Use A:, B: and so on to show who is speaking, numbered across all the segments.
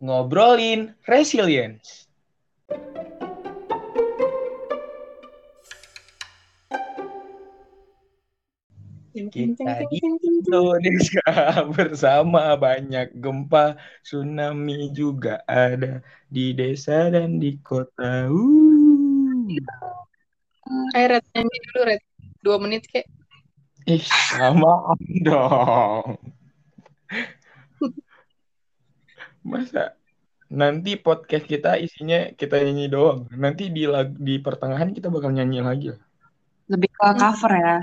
A: ngobrolin resilience. Kita di Indonesia bersama banyak gempa, tsunami juga ada di desa dan di kota. Uh.
B: Ayo Red, nyanyi dulu Red. Dua menit kek.
A: Ih, sama dong. Masa nanti podcast kita isinya kita nyanyi doang. Nanti di di pertengahan kita bakal nyanyi lagi.
C: Lebih ke cover ya.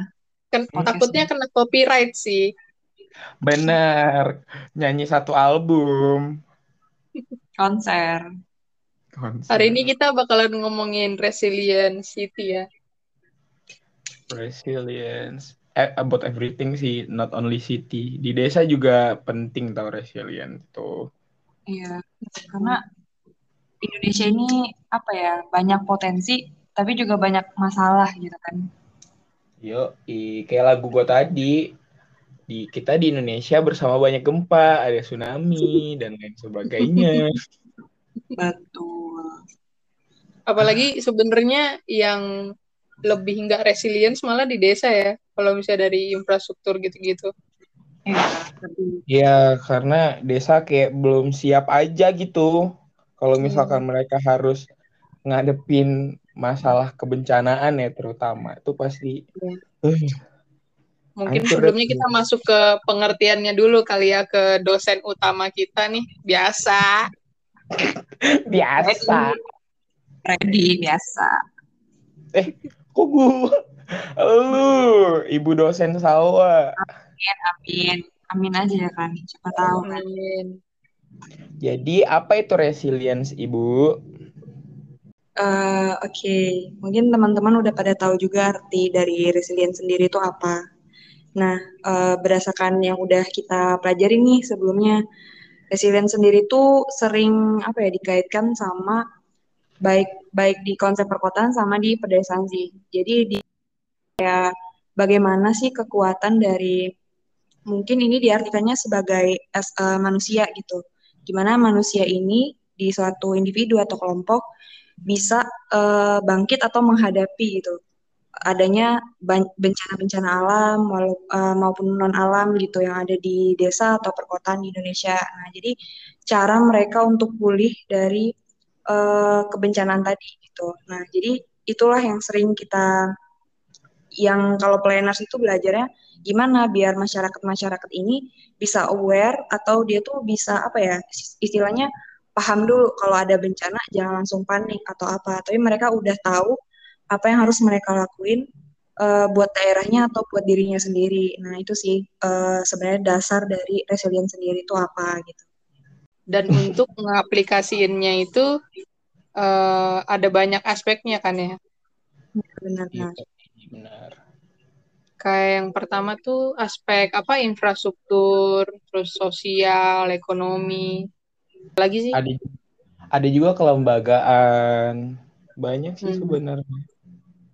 B: Kan takutnya kena copyright sih.
A: Bener. Nyanyi satu album.
C: Konser.
A: Konser.
B: Hari ini kita bakalan ngomongin resilience city ya.
A: Resilience. Eh, about everything sih, not only city. Di desa juga penting tau resilience tuh.
C: Iya, karena Indonesia ini apa ya, banyak potensi, tapi juga banyak masalah gitu kan.
A: Yo, i, kayak lagu gue tadi, di kita di Indonesia bersama banyak gempa, ada tsunami dan lain sebagainya.
C: Betul.
B: Apalagi sebenarnya yang lebih nggak resilience malah di desa ya, kalau misalnya dari infrastruktur gitu-gitu.
C: Iya,
A: ya, karena desa kayak belum siap aja gitu. Kalau misalkan hmm. mereka harus ngadepin masalah kebencanaan ya terutama itu pasti
B: ya. uh, mungkin sebelumnya kita masuk ke pengertiannya dulu kali ya ke dosen utama kita nih. Biasa.
A: Biasa.
C: Ready biasa.
A: Eh kok gua? Lu ibu dosen sawah
C: amin amin amin aja ya kan siapa tahu kan
A: jadi apa itu resilience ibu
C: Uh, Oke, okay. mungkin teman-teman udah pada tahu juga arti dari resilience sendiri itu apa. Nah, uh, berdasarkan yang udah kita pelajari nih sebelumnya, resilience sendiri itu sering apa ya dikaitkan sama baik baik di konsep perkotaan sama di pedesaan sih. Jadi di ya bagaimana sih kekuatan dari mungkin ini diartikannya sebagai as, uh, manusia gitu. Gimana manusia ini di suatu individu atau kelompok bisa uh, bangkit atau menghadapi gitu adanya bencana-bencana alam uh, maupun non alam gitu yang ada di desa atau perkotaan di Indonesia. Nah, jadi cara mereka untuk pulih dari uh, kebencanaan tadi gitu. Nah, jadi itulah yang sering kita yang kalau planners itu belajarnya gimana biar masyarakat-masyarakat ini bisa aware atau dia tuh bisa apa ya istilahnya paham dulu kalau ada bencana jangan langsung panik atau apa. Tapi mereka udah tahu apa yang harus mereka lakuin uh, buat daerahnya atau buat dirinya sendiri. Nah itu sih uh, sebenarnya dasar dari resilience sendiri itu apa gitu.
B: Dan untuk mengaplikasiinnya itu uh, ada banyak aspeknya kan ya?
C: Benar benar
A: benar.
B: Kayak yang pertama tuh aspek apa infrastruktur terus sosial ekonomi. Lagi sih.
A: Ada ada juga kelembagaan. Banyak sih hmm. sebenarnya.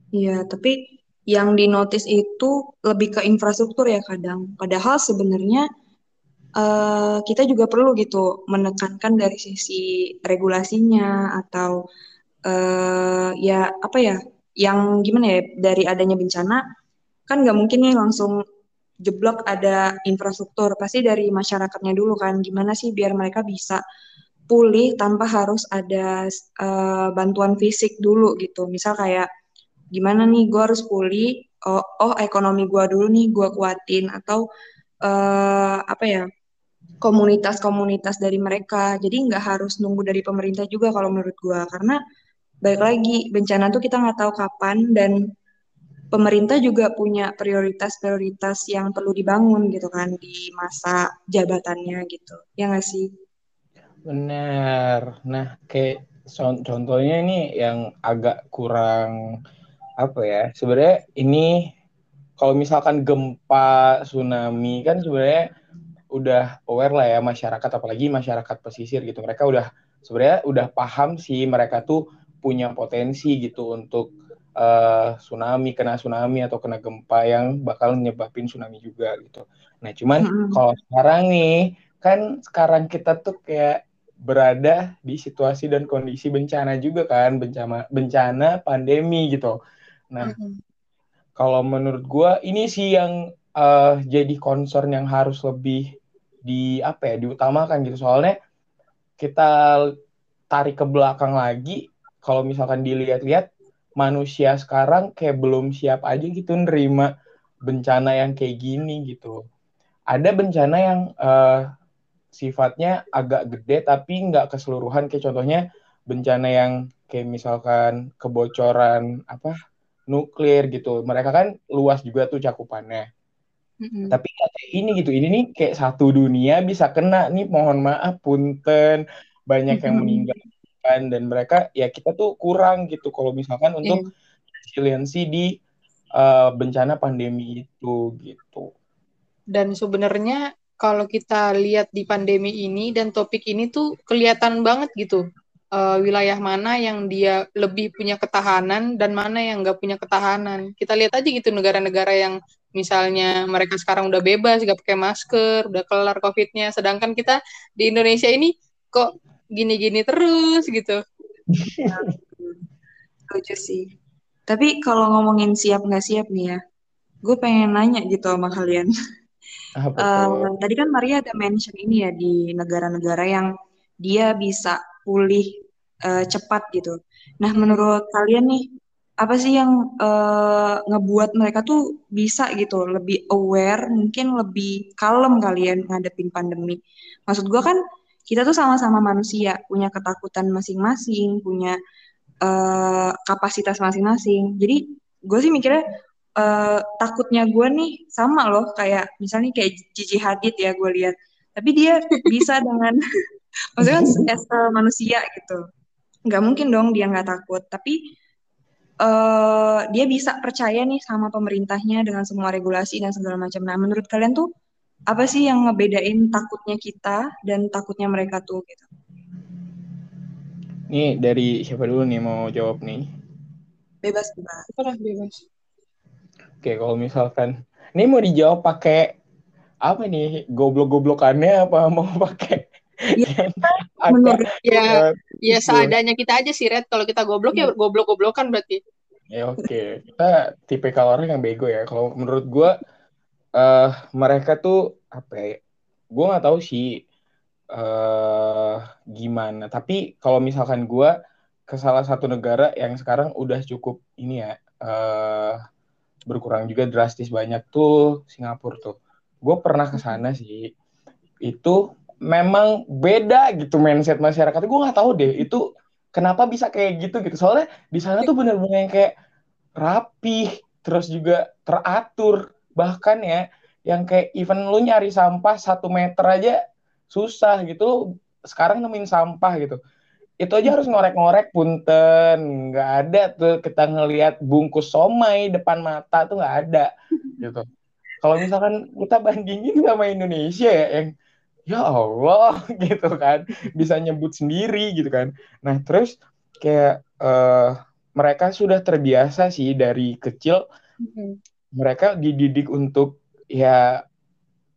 C: Iya tapi yang dinotis itu lebih ke infrastruktur ya kadang. Padahal sebenarnya uh, kita juga perlu gitu menekankan dari sisi regulasinya atau uh, ya apa ya yang gimana ya dari adanya bencana kan nggak mungkin nih langsung jeblok ada infrastruktur. Pasti dari masyarakatnya dulu kan gimana sih biar mereka bisa pulih tanpa harus ada uh, bantuan fisik dulu gitu. Misal kayak gimana nih gue harus pulih oh, oh ekonomi gue dulu nih gue kuatin atau uh, apa ya komunitas-komunitas dari mereka. Jadi nggak harus nunggu dari pemerintah juga kalau menurut gue karena baik lagi bencana tuh kita nggak tahu kapan dan pemerintah juga punya prioritas-prioritas yang perlu dibangun gitu kan di masa jabatannya gitu. Ya nggak sih?
A: Benar. Nah, kayak contohnya ini yang agak kurang apa ya? Sebenarnya ini kalau misalkan gempa, tsunami kan sebenarnya udah aware lah ya masyarakat apalagi masyarakat pesisir gitu. Mereka udah sebenarnya udah paham sih mereka tuh punya potensi gitu untuk uh, tsunami kena tsunami atau kena gempa yang bakal nyebabin tsunami juga gitu. Nah cuman mm -hmm. kalau sekarang nih kan sekarang kita tuh kayak berada di situasi dan kondisi bencana juga kan, bencana bencana pandemi gitu. Nah, mm-hmm. kalau menurut gue ini sih yang uh, jadi concern yang harus lebih di apa ya diutamakan gitu soalnya kita tarik ke belakang lagi kalau misalkan dilihat-lihat manusia sekarang kayak belum siap aja gitu nerima bencana yang kayak gini gitu. Ada bencana yang uh, sifatnya agak gede tapi nggak keseluruhan. Kayak contohnya bencana yang kayak misalkan kebocoran apa nuklir gitu. Mereka kan luas juga tuh cakupannya. Mm-hmm. tapi kayak ini gitu. Ini nih kayak satu dunia bisa kena nih. Mohon maaf punten. Banyak yang meninggal kan dan mereka ya kita tuh kurang gitu kalau misalkan untuk yeah. resiliensi di uh, bencana pandemi itu gitu
B: dan sebenarnya kalau kita lihat di pandemi ini dan topik ini tuh kelihatan banget gitu uh, wilayah mana yang dia lebih punya ketahanan dan mana yang nggak punya ketahanan. Kita lihat aja gitu negara-negara yang misalnya mereka sekarang udah bebas, nggak pakai masker, udah kelar COVID-nya, sedangkan kita di Indonesia ini kok gini-gini terus gitu.
C: Setuju sih. Tapi kalau ngomongin siap nggak siap nih ya, gue pengen nanya gitu sama kalian. Uh, tadi kan Maria ada mention ini ya di negara-negara yang dia bisa pulih uh, cepat gitu. Nah, menurut kalian nih, apa sih yang uh, ngebuat mereka tuh bisa gitu, lebih aware, mungkin lebih kalem kalian ngadepin pandemi. Maksud gue kan, kita tuh sama-sama manusia, punya ketakutan masing-masing, punya uh, kapasitas masing-masing. Jadi, gue sih mikirnya, uh, takutnya gue nih sama loh kayak misalnya kayak Gigi Hadid ya gue lihat. Tapi dia bisa dengan maksudnya as manusia gitu. Nggak mungkin dong dia nggak takut. Tapi uh, dia bisa percaya nih sama pemerintahnya dengan semua regulasi dan segala macam. Nah menurut kalian tuh apa sih yang ngebedain takutnya kita dan takutnya mereka tuh gitu
A: Nih dari siapa dulu nih mau jawab nih?
C: Bebas bebas.
B: bebas.
A: Oke, kalau misalkan ini mau dijawab pakai apa nih goblok-goblokannya apa mau pakai
B: ya, menurut ya ya seadanya kita aja sih Red kalau kita goblok ya hmm. goblok-goblokan berarti
A: ya oke okay. kita tipe orang yang bego ya kalau menurut gue uh, mereka tuh apa ya gue nggak tahu sih uh, gimana tapi kalau misalkan gue ke salah satu negara yang sekarang udah cukup ini ya uh, berkurang juga drastis banyak tuh Singapura tuh. Gue pernah ke sana sih. Itu memang beda gitu mindset masyarakat. Gue nggak tahu deh itu kenapa bisa kayak gitu gitu. Soalnya di sana tuh bener-bener yang kayak rapi, terus juga teratur. Bahkan ya yang kayak even lu nyari sampah satu meter aja susah gitu. Sekarang nemuin sampah gitu. Itu aja harus ngorek-ngorek punten. Nggak ada tuh kita ngelihat bungkus somai depan mata tuh nggak ada gitu. Kalau misalkan kita bandingin sama Indonesia ya yang ya Allah gitu kan. Bisa nyebut sendiri gitu kan. Nah terus kayak uh, mereka sudah terbiasa sih dari kecil mm-hmm. Mereka dididik untuk ya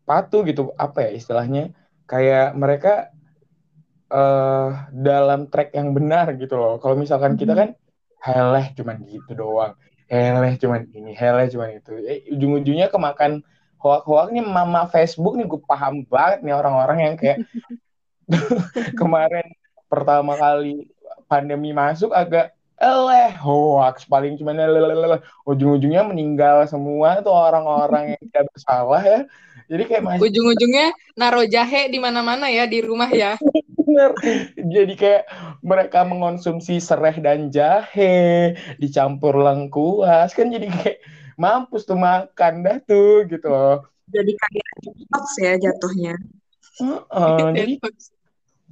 A: patuh gitu apa ya istilahnya kayak mereka uh, dalam track yang benar gitu loh. Kalau misalkan kita mm-hmm. kan heleh cuman gitu doang. Heleh cuman ini, heleh cuman itu. Eh, ujung-ujungnya kemakan hoak-hoaknya mama Facebook nih gue paham banget nih orang-orang yang kayak kemarin pertama kali pandemi masuk agak eleh hoax paling cuman ujung-ujungnya meninggal semua tuh orang-orang yang tidak bersalah ya. Jadi kayak
B: masih ujung-ujungnya naruh jahe di mana-mana ya di rumah ya.
A: Bener. Jadi kayak mereka mengonsumsi serai dan jahe dicampur lengkuas kan jadi kayak mampus tuh makan dah tuh gitu loh.
C: Jadi kayak detox ya jatuhnya.
A: Uh, uh, jadi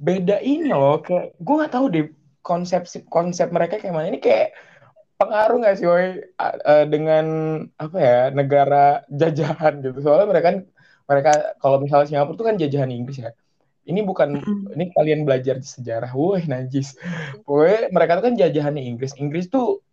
A: beda ini loh kayak gue nggak tahu deh konsep konsep mereka kayak mana ini kayak pengaruh nggak sih woy uh, dengan apa ya negara jajahan gitu. Soalnya mereka kan mereka kalau misalnya Singapura tuh kan jajahan Inggris ya. Ini bukan mm. ini kalian belajar sejarah. Wah najis. Pokoknya mereka tuh kan jajahannya Inggris. Inggris tuh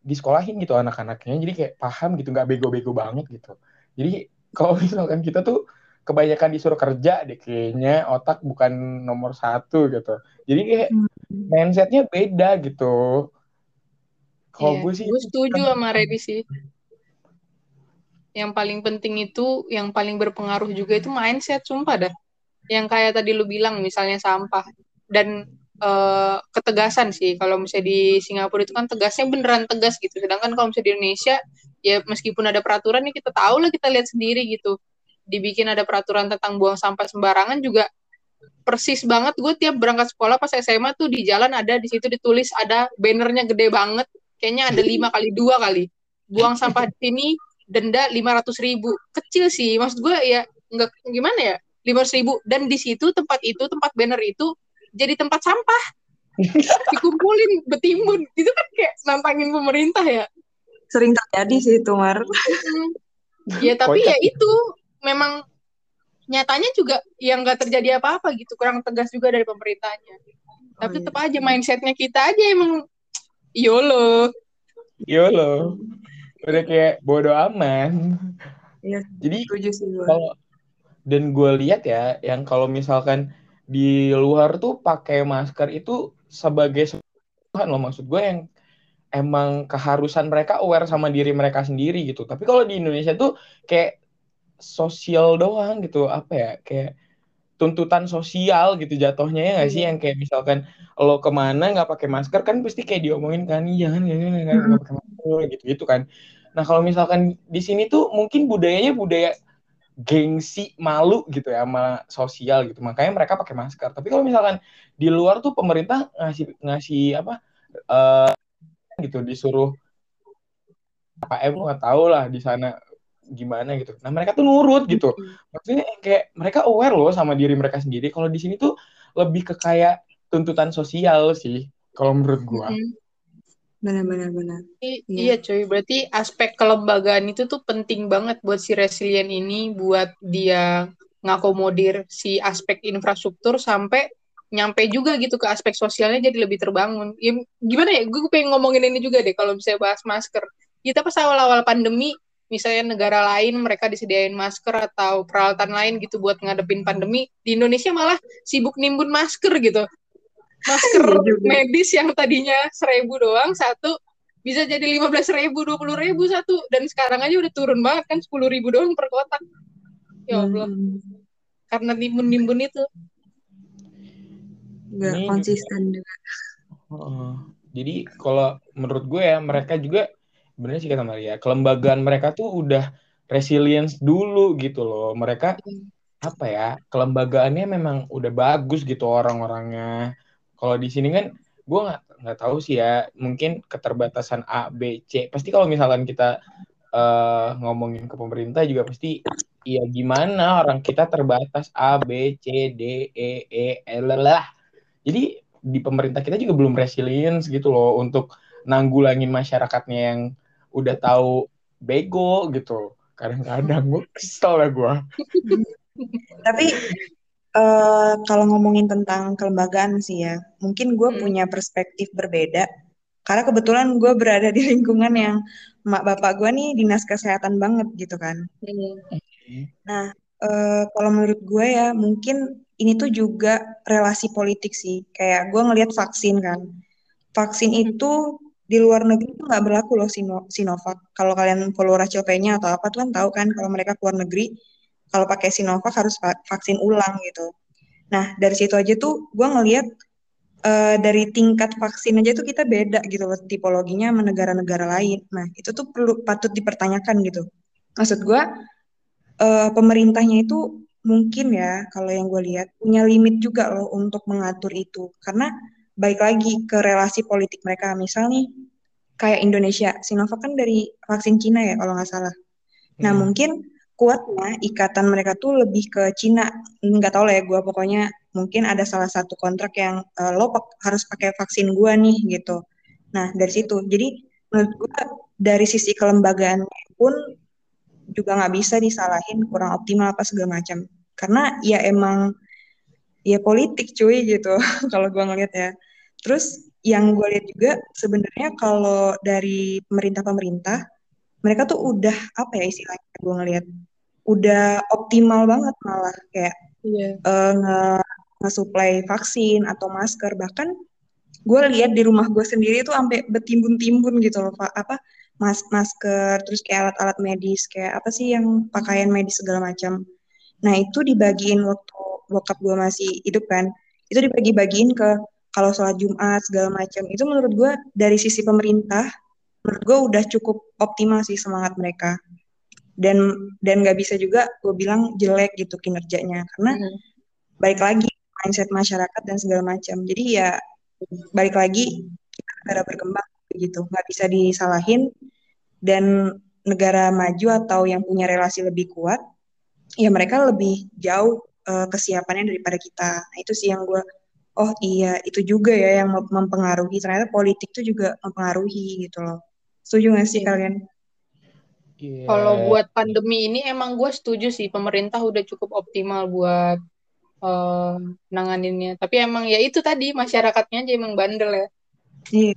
A: disekolahin gitu anak-anaknya. Jadi kayak paham gitu nggak bego-bego banget gitu. Jadi kalau misalkan kita tuh kebanyakan disuruh kerja deh kayaknya otak bukan nomor satu gitu. Jadi kayak hmm. Mindsetnya beda gitu.
B: Kalau iya, gue sih gue setuju sama Reddy sih. Yang paling penting itu yang paling berpengaruh juga itu mindset sumpah dah. Yang kayak tadi lu bilang misalnya sampah. Dan uh, ketegasan sih. Kalau misalnya di Singapura itu kan tegasnya beneran tegas gitu. Sedangkan kalau misalnya di Indonesia ya meskipun ada peraturan ya kita tahu lah kita lihat sendiri gitu. Dibikin ada peraturan tentang buang sampah sembarangan juga persis banget. Gue tiap berangkat sekolah pas SMA tuh di jalan ada di situ ditulis ada bannernya gede banget. Kayaknya ada lima kali dua kali. Buang sampah di sini denda lima ratus ribu. Kecil sih. Maksud gue ya nggak gimana ya? lima ratus ribu. Dan di situ tempat itu tempat banner itu jadi tempat sampah. Dikumpulin betimbun. Itu kan kayak nantangin pemerintah ya.
C: Sering terjadi sih itu mar.
B: Ya tapi ya itu. Memang nyatanya juga yang nggak terjadi apa-apa gitu kurang tegas juga dari pemerintahnya. Tapi oh, tetap iya. aja mindsetnya kita aja emang yolo.
A: Yolo. Udah kayak bodoh aman. Iya jadi kalau dan gue lihat ya yang kalau misalkan di luar tuh pakai masker itu sebagai Tuhan loh maksud gue yang emang keharusan mereka aware sama diri mereka sendiri gitu. Tapi kalau di Indonesia tuh kayak sosial doang gitu apa ya kayak tuntutan sosial gitu jatuhnya ya nggak sih? Iya. yang kayak misalkan lo ke mana nggak pakai masker kan pasti kayak diomongin kan jangan jangan nggak pakai masker gitu gitu kan. Nah kalau misalkan di sini tuh mungkin budayanya budaya gengsi malu gitu ya sama sosial gitu. Makanya mereka pakai masker. Tapi kalau misalkan di luar tuh pemerintah ngasih ngasih apa uh, gitu disuruh apa em nggak tahu lah di sana gimana gitu. Nah mereka tuh nurut gitu. Maksudnya kayak mereka aware loh sama diri mereka sendiri. Kalau di sini tuh lebih ke kayak tuntutan sosial sih. Kalau menurut gua.
C: Benar-benar benar.
B: I iya. iya cuy, berarti aspek kelembagaan itu tuh penting banget buat si resilient ini buat dia ngakomodir si aspek infrastruktur sampai nyampe juga gitu ke aspek sosialnya jadi lebih terbangun. Ya, gimana ya? Gue pengen ngomongin ini juga deh kalau misalnya bahas masker. Kita pas awal-awal pandemi misalnya negara lain mereka disediain masker atau peralatan lain gitu buat ngadepin pandemi di Indonesia malah sibuk nimbun masker gitu. Masker medis yang tadinya seribu doang satu bisa jadi lima belas ribu dua puluh ribu satu. Dan sekarang aja udah turun banget kan sepuluh ribu doang per kotak. Ya allah. Hmm. karena nimbun nimbun itu.
C: Nggak konsisten juga.
A: Uh, jadi kalau menurut gue ya mereka juga bener sih kata Maria kelembagaan mereka tuh udah resilience dulu gitu loh. Mereka apa ya kelembagaannya memang udah bagus gitu orang-orangnya. Kalau di sini kan gue nggak nggak tahu sih ya mungkin keterbatasan A B C. Pasti kalau misalkan kita uh, ngomongin ke pemerintah juga pasti iya gimana orang kita terbatas A B C D E E L lah. Jadi di pemerintah kita juga belum resilience gitu loh untuk nanggulangin masyarakatnya yang udah tahu bego gitu. Kadang-kadang gue kesel lah gue
C: tapi uh, kalau ngomongin tentang kelembagaan sih ya mungkin gue hmm. punya perspektif berbeda. Karena kebetulan gue berada di lingkungan yang mak bapak gue nih dinas kesehatan banget gitu kan. Hmm. nah uh, kalau menurut gue ya mungkin ini tuh juga relasi politik sih. Kayak gue ngelihat vaksin kan. Vaksin itu di luar negeri itu nggak berlaku loh Sino, Sinovac. Kalau kalian follow Rachel P-nya atau apa tuh kan tahu kan kalau mereka keluar negeri kalau pakai Sinovac harus vaksin ulang gitu. Nah dari situ aja tuh gue ngelihat uh, dari tingkat vaksin aja tuh kita beda gitu loh tipologinya sama negara-negara lain. Nah itu tuh perlu patut dipertanyakan gitu. Maksud gue uh, pemerintahnya itu mungkin ya kalau yang gue lihat punya limit juga loh untuk mengatur itu karena baik lagi ke relasi politik mereka. Misal nih, kayak Indonesia, Sinovac kan dari vaksin Cina ya kalau nggak salah. Nah hmm. mungkin kuatnya ikatan mereka tuh lebih ke Cina. Nggak tahu lah ya gue pokoknya mungkin ada salah satu kontrak yang uh, lo harus pakai vaksin gue nih gitu. Nah dari situ, jadi menurut gue dari sisi kelembagaan pun juga nggak bisa disalahin kurang optimal apa segala macam. Karena ya emang ya politik cuy gitu kalau gue ngeliat ya. Terus yang gue lihat juga sebenarnya kalau dari pemerintah-pemerintah mereka tuh udah apa ya istilahnya gue ngelihat udah optimal banget malah kayak
B: Iya.
C: uh, nge nge-supply vaksin atau masker. Bahkan gue lihat di rumah gue sendiri tuh sampai bertimbun-timbun gitu loh pak. Apa mas masker terus kayak alat-alat medis kayak apa sih yang pakaian medis segala macam. Nah itu dibagiin waktu bokap gue masih hidup kan itu dibagi-bagiin ke kalau sholat Jumat segala macam. Itu menurut gue dari sisi pemerintah menurut gue udah cukup optimal sih semangat mereka. Dan dan nggak bisa juga gue bilang jelek gitu kinerjanya. Karena hmm. balik lagi mindset masyarakat dan segala macam. Jadi ya balik lagi kita negara berkembang gitu. Nggak bisa disalahin. Dan negara maju atau yang punya relasi lebih kuat ya mereka lebih jauh uh, kesiapannya daripada kita. Nah itu sih yang gue oh iya itu juga ya yang mempengaruhi ternyata politik itu juga mempengaruhi gitu loh setuju gak sih yeah. kalian
B: Yeah. Kalau buat pandemi ini emang gue setuju sih pemerintah udah cukup optimal buat uh, nanganinnya. Tapi emang ya itu tadi masyarakatnya aja emang bandel ya.
C: Iya.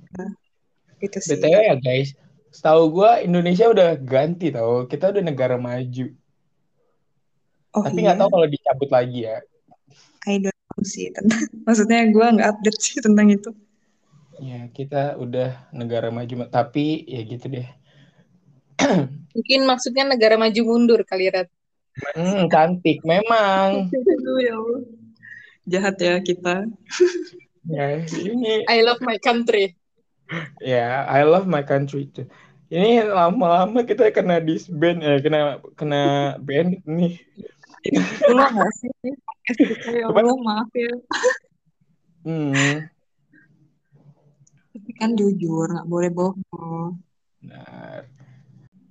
C: Itu sih.
A: BTW ya guys, setahu gue Indonesia udah ganti tau. Kita udah negara maju. Oh, Tapi nggak iya? tahu kalau dicabut lagi ya.
C: I don't sih tentang. Maksudnya gue nggak update sih tentang itu.
A: Ya kita udah negara maju, tapi ya gitu deh
B: Mungkin maksudnya negara maju mundur kali Rat.
A: Hmm, cantik memang.
C: ya Jahat ya kita.
A: ya, ini
B: I love my country.
A: Ya, yeah, I love my country too. Ini lama-lama kita kena disband ya, kena kena band nih.
C: Enggak nggak sih? Ya Allah, maaf ya.
A: Hmm.
C: Tapi kan jujur, nggak boleh bohong.
A: Benar.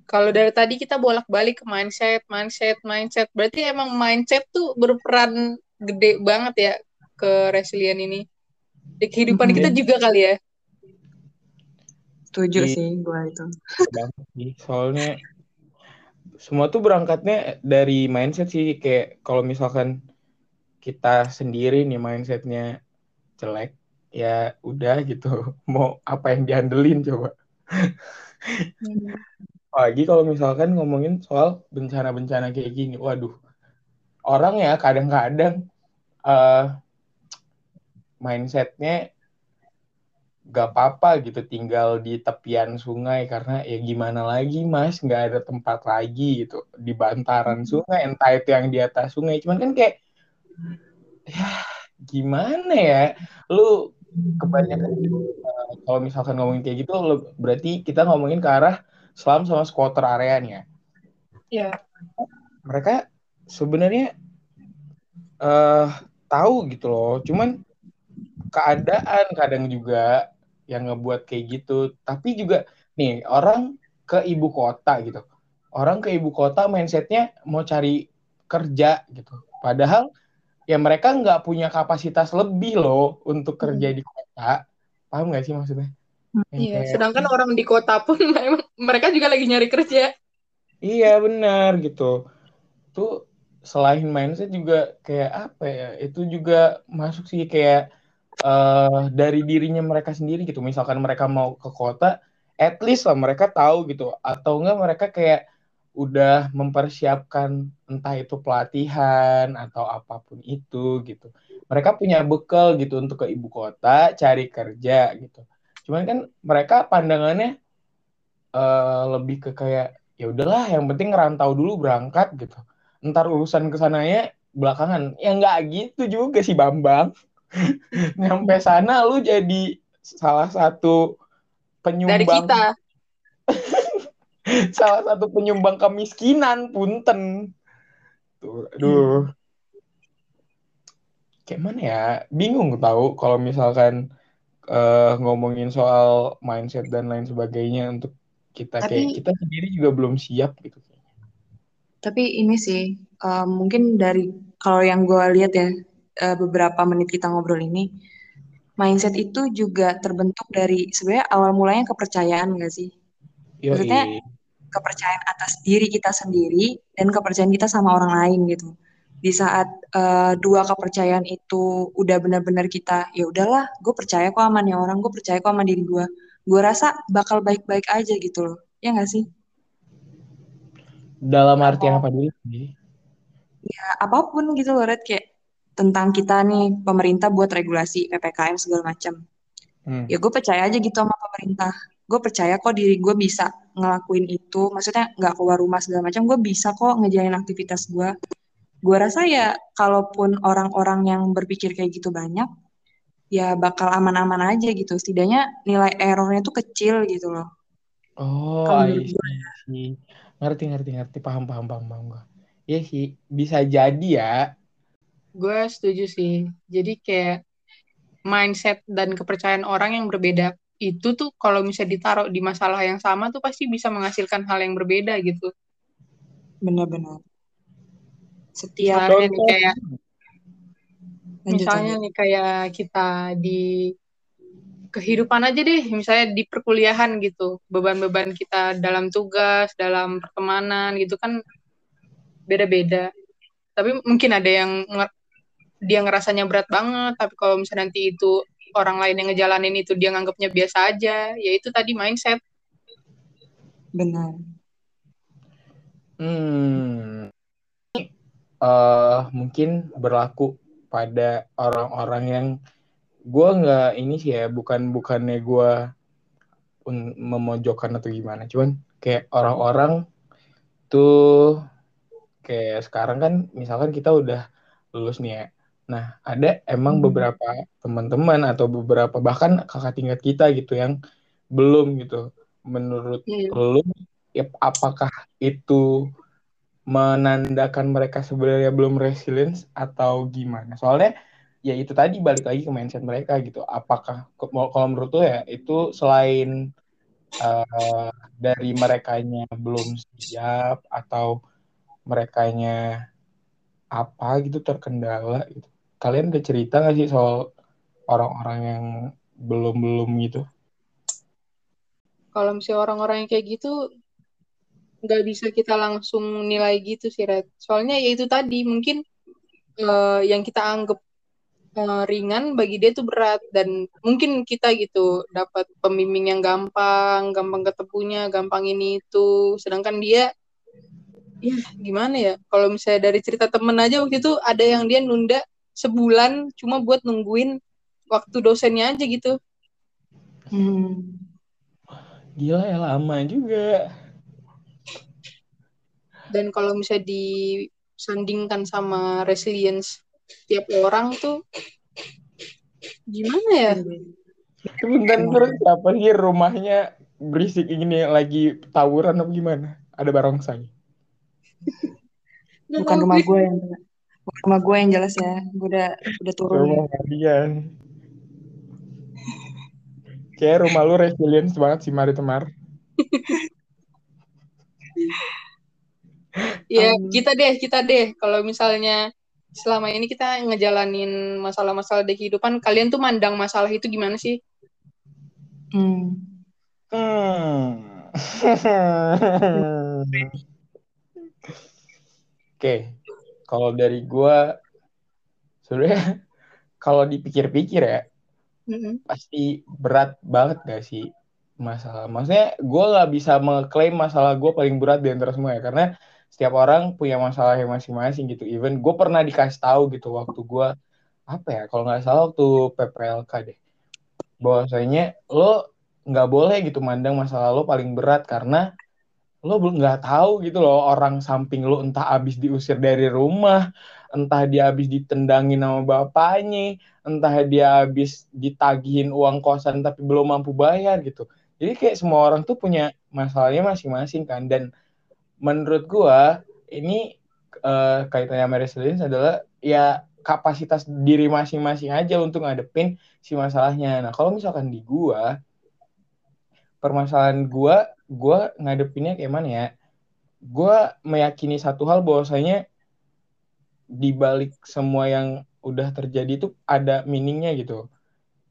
B: Kalau dari tadi kita bolak-balik ke mindset, mindset, mindset. Berarti emang mindset tuh berperan gede banget ya ke resilient ini. Di kehidupan hmm. kita juga kali ya.
C: Setuju Di, sih gue itu.
A: Soalnya semua tuh berangkatnya dari mindset sih. Kayak kalau misalkan kita sendiri nih mindsetnya jelek, ya udah gitu. Mau apa yang diandelin coba. Hmm lagi kalau misalkan ngomongin soal bencana-bencana kayak gini, waduh, orang ya kadang-kadang uh, mindsetnya gak apa-apa gitu tinggal di tepian sungai karena ya gimana lagi mas nggak ada tempat lagi gitu di bantaran hmm. sungai entah itu yang di atas sungai cuman kan kayak ya gimana ya lu kebanyakan uh, kalau misalkan ngomongin kayak gitu berarti kita ngomongin ke arah Selam sama squatter areanya.
B: Iya.
A: Mereka sebenarnya uh, tahu gitu loh, cuman keadaan kadang juga yang ngebuat kayak gitu. Tapi juga nih orang ke ibu kota gitu. Orang ke ibu kota mindsetnya mau cari kerja gitu. Padahal ya mereka nggak punya kapasitas lebih loh untuk kerja hmm. di kota. Paham nggak sih maksudnya?
B: Iya, kayak, sedangkan orang di kota pun mereka juga lagi nyari kerja.
A: Iya, benar gitu. Tuh selain mindset juga kayak apa ya? Itu juga masuk sih kayak uh, dari dirinya mereka sendiri gitu. Misalkan mereka mau ke kota, at least lah mereka tahu gitu. Atau enggak mereka kayak udah mempersiapkan entah itu pelatihan atau apa pun itu gitu. Mereka punya bekal gitu untuk ke ibu kota cari kerja gitu cuman kan mereka pandangannya uh, lebih ke kayak ya udahlah yang penting ngerantau dulu berangkat gitu ntar urusan ke sananya belakangan ya nggak gitu juga sih Bambang nyampe sana lu jadi salah satu penyumbang dari kita. Salah satu penyumbang kemiskinan punten. Tuh aduh. Kayak mana ya? Bingung tahu kalau misalkan uh, ngomongin soal mindset dan lain sebagainya untuk kita. Tapi, kayak kita sendiri juga belum siap gitu.
C: Tapi ini sih uh, mungkin dari kalau yang gue lihat ya uh, beberapa menit kita ngobrol ini mindset itu juga terbentuk dari sebenarnya awal mulanya kepercayaan gak sih? Yoi. Maksudnya kepercayaan atas diri kita sendiri dan kepercayaan kita sama orang lain gitu di saat uh, dua kepercayaan itu udah benar-benar kita ya udahlah gue percaya kok aman ya orang gue percaya kok aman diri gue gue rasa bakal baik-baik aja gitu loh ya nggak sih
A: dalam artian apa dulu sih?
C: Ya, apa pun gitu loh, Red. Kayak tentang kita nih, pemerintah buat regulasi PPKM segala macam.
A: Hmm.
C: Ya gue percaya aja gitu sama pemerintah. Gue percaya kok diri gue bisa ngelakuin itu. Maksudnya nggak keluar rumah segala macam, gue bisa kok ngejalanin aktivitas gue. Gue rasa ya, kalaupun orang-orang yang berpikir kayak gitu banyak, ya bakal aman-aman aja gitu. Setidaknya nilai errornya tuh kecil gitu loh.
A: Oh. Ngerti, ngerti, ngerti. Paham, paham, paham, paham gue. Iya sih, bisa jadi ya.
B: Gue setuju sih. Jadi kayak mindset dan kepercayaan orang yang berbeda itu tuh kalau misalnya ditaruh di masalah yang sama tuh pasti bisa menghasilkan hal yang berbeda gitu.
C: Benar-benar. Setiap
B: Misalnya nih kayak
C: lanjut
B: misalnya
C: lanjut.
B: nih kayak kita di kehidupan aja deh, misalnya di perkuliahan gitu, beban-beban kita dalam tugas, dalam pertemanan gitu kan beda-beda. Tapi mungkin ada yang dia ngerasanya berat banget, tapi kalau misalnya nanti itu orang lain yang ngejalanin itu dia nganggapnya biasa aja, ya itu tadi mindset.
C: Benar.
A: Hmm, eh mungkin berlaku pada orang-orang yang gue nggak ini sih ya, bukan bukannya gue un- memojokkan atau gimana, cuman kayak orang-orang tuh kayak sekarang kan, misalkan kita udah lulus nih ya. Nah, ada emang
C: Hmm.
A: beberapa teman-teman atau beberapa bahkan kakak tingkat kita gitu yang belum gitu. Menurut
B: Iya.
A: lu, apakah itu menandakan mereka sebenarnya belum resilience atau gimana? Soalnya ya itu tadi balik lagi ke mindset mereka gitu. Apakah kalau menurut lu ya itu selain eh, dari merekanya belum siap atau merekanya apa gitu terkendala gitu. Kalian udah cerita gak sih soal orang-orang yang belum-belum gitu?
B: Kalau misalnya orang-orang yang kayak gitu nggak bisa kita langsung nilai gitu sih, Red. Soalnya ya itu tadi mungkin eh, yang kita anggap eh, ringan bagi dia tuh berat dan mungkin kita gitu dapat pembimbing yang gampang, gampang ketemunya, gampang ini itu. Sedangkan dia ya gimana ya? Kalau misalnya dari cerita temen aja waktu itu ada yang dia nunda sebulan cuma buat nungguin waktu dosennya aja gitu.
C: Hmm.
A: Gila ya lama juga.
B: Dan kalau misalnya disandingkan sama resilience tiap orang tuh gimana ya?
A: Bentar, bentar, siapa sih rumahnya berisik ini lagi tawuran apa gimana? Ada barongsai.
C: Bukan rumah
B: gue.
C: gue yang bukan rumah gue yang jelas ya. Gue udah udah turun ya.
A: Rumah kalian. Kayak rumah lu resilience banget sih Mari Temar.
B: Ya,
C: Um,
B: kita deh, kita deh. Kalau misalnya selama ini kita ngejalanin masalah-masalah di kehidupan, kalian tuh mandang masalah itu gimana sih?
C: hmm.
A: Hmm. Oke, kalau dari gua sebenarnya kalau dipikir-pikir ya
B: Mm-mm.
A: pasti berat banget gak sih masalah. Maksudnya gue nggak bisa mengklaim masalah gue paling berat di antara semua ya karena setiap orang punya masalah yang masing-masing gitu. Even gue pernah dikasih tahu gitu waktu gue apa ya kalau nggak salah waktu PPLK deh bahwasanya lo nggak boleh gitu mandang masalah lo paling berat karena lo belum nggak tahu gitu loh orang samping lo entah abis diusir dari rumah, entah dia abis ditendangin sama bapaknya, entah dia habis ditagihin uang kosan tapi belum mampu bayar gitu. Jadi kayak semua orang tuh punya masalahnya masing-masing kan. Dan menurut gua ini eh, kaitannya sama resilience adalah ya kapasitas diri masing-masing aja untuk ngadepin si masalahnya. Nah kalau misalkan di gua permasalahan gua gua ngadepinnya kayak mana ya? Gua meyakini satu hal bahwasanya di balik semua yang udah terjadi itu ada meaningnya gitu.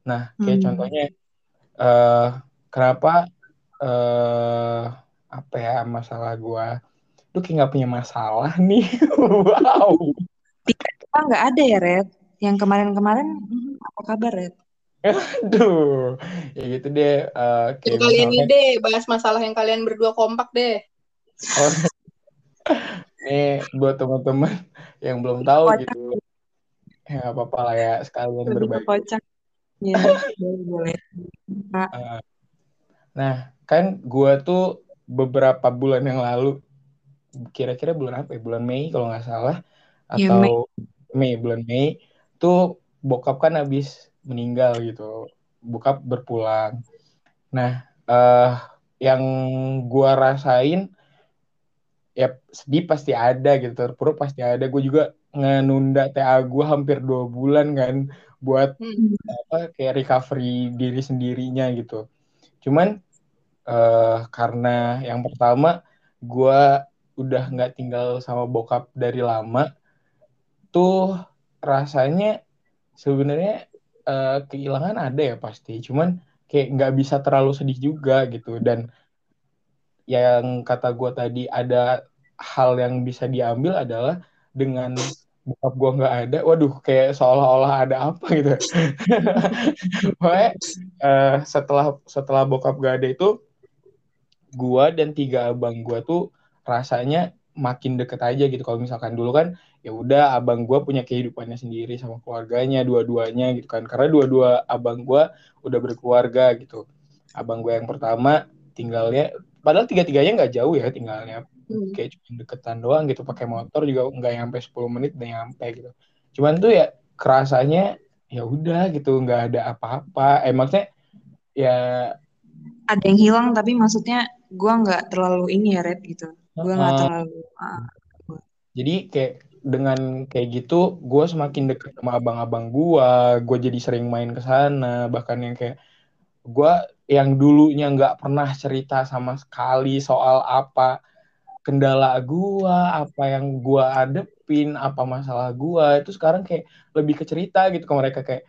A: Nah, kayak
C: Hmm.
A: contohnya eh kenapa eh apa ya masalah gua lu kayak nggak punya masalah nih. wow.
C: Tiba-tiba nggak ada ya, Red. Yang kemarin-kemarin hmm, apa kabar, Red?
A: Aduh. Ya gitu deh eh,
B: Yang
A: kayak
B: kali ini
A: misalkan
B: deh, bahas masalah yang kalian berdua kompak deh.
A: oh, Nih buat teman-teman yang belum tahu kocak. gitu. Ya apa-apa lah ya sekalian Lebih berbagi. Kocak. Ya, boleh boleh. Nah, kan gua tuh beberapa bulan yang lalu kira-kira bulan apa ya? Bulan Mei kalau nggak salah iya, atau ya, Mei. Mei bulan Mei tuh bokap kan habis meninggal gitu. Bokap berpulang. Nah, uh, yang gua rasain ya sedih pasti ada gitu terpuruk pasti ada gue juga ngenunda TA gue hampir dua bulan kan buat hmm. apa kayak recovery diri sendirinya gitu cuman uh, karena yang pertama gue udah nggak tinggal sama bokap dari lama tuh rasanya sebenarnya uh, kehilangan ada ya pasti cuman kayak nggak bisa terlalu sedih juga gitu dan yang kata gue tadi ada hal yang bisa diambil adalah dengan bokap gue nggak ada, waduh kayak seolah-olah ada apa gitu. Pokoknya uh, setelah setelah bokap gak ada itu, gue dan tiga abang gue tuh rasanya makin deket aja gitu. Kalau misalkan dulu kan ya udah abang gue punya kehidupannya sendiri sama keluarganya dua-duanya gitu kan. Karena dua-dua abang gue udah berkeluarga gitu. Abang gue yang pertama tinggalnya padahal tiga-tiganya nggak jauh ya tinggalnya hmm. kayak cuma deketan doang gitu pakai motor juga nggak nyampe 10 menit udah nyampe gitu cuman tuh ya kerasanya ya udah gitu nggak ada apa-apa eh maksudnya ya
C: ada yang hilang tapi maksudnya gue nggak terlalu ini ya red gitu gue nggak uh, terlalu uh,
A: jadi kayak dengan kayak gitu gue semakin deket sama abang-abang gue gue jadi sering main ke sana. Bahkan yang kayak gue yang dulunya nggak pernah cerita sama sekali soal apa kendala gue apa yang gue adepin apa masalah gue itu sekarang kayak lebih ke cerita gitu ke mereka kayak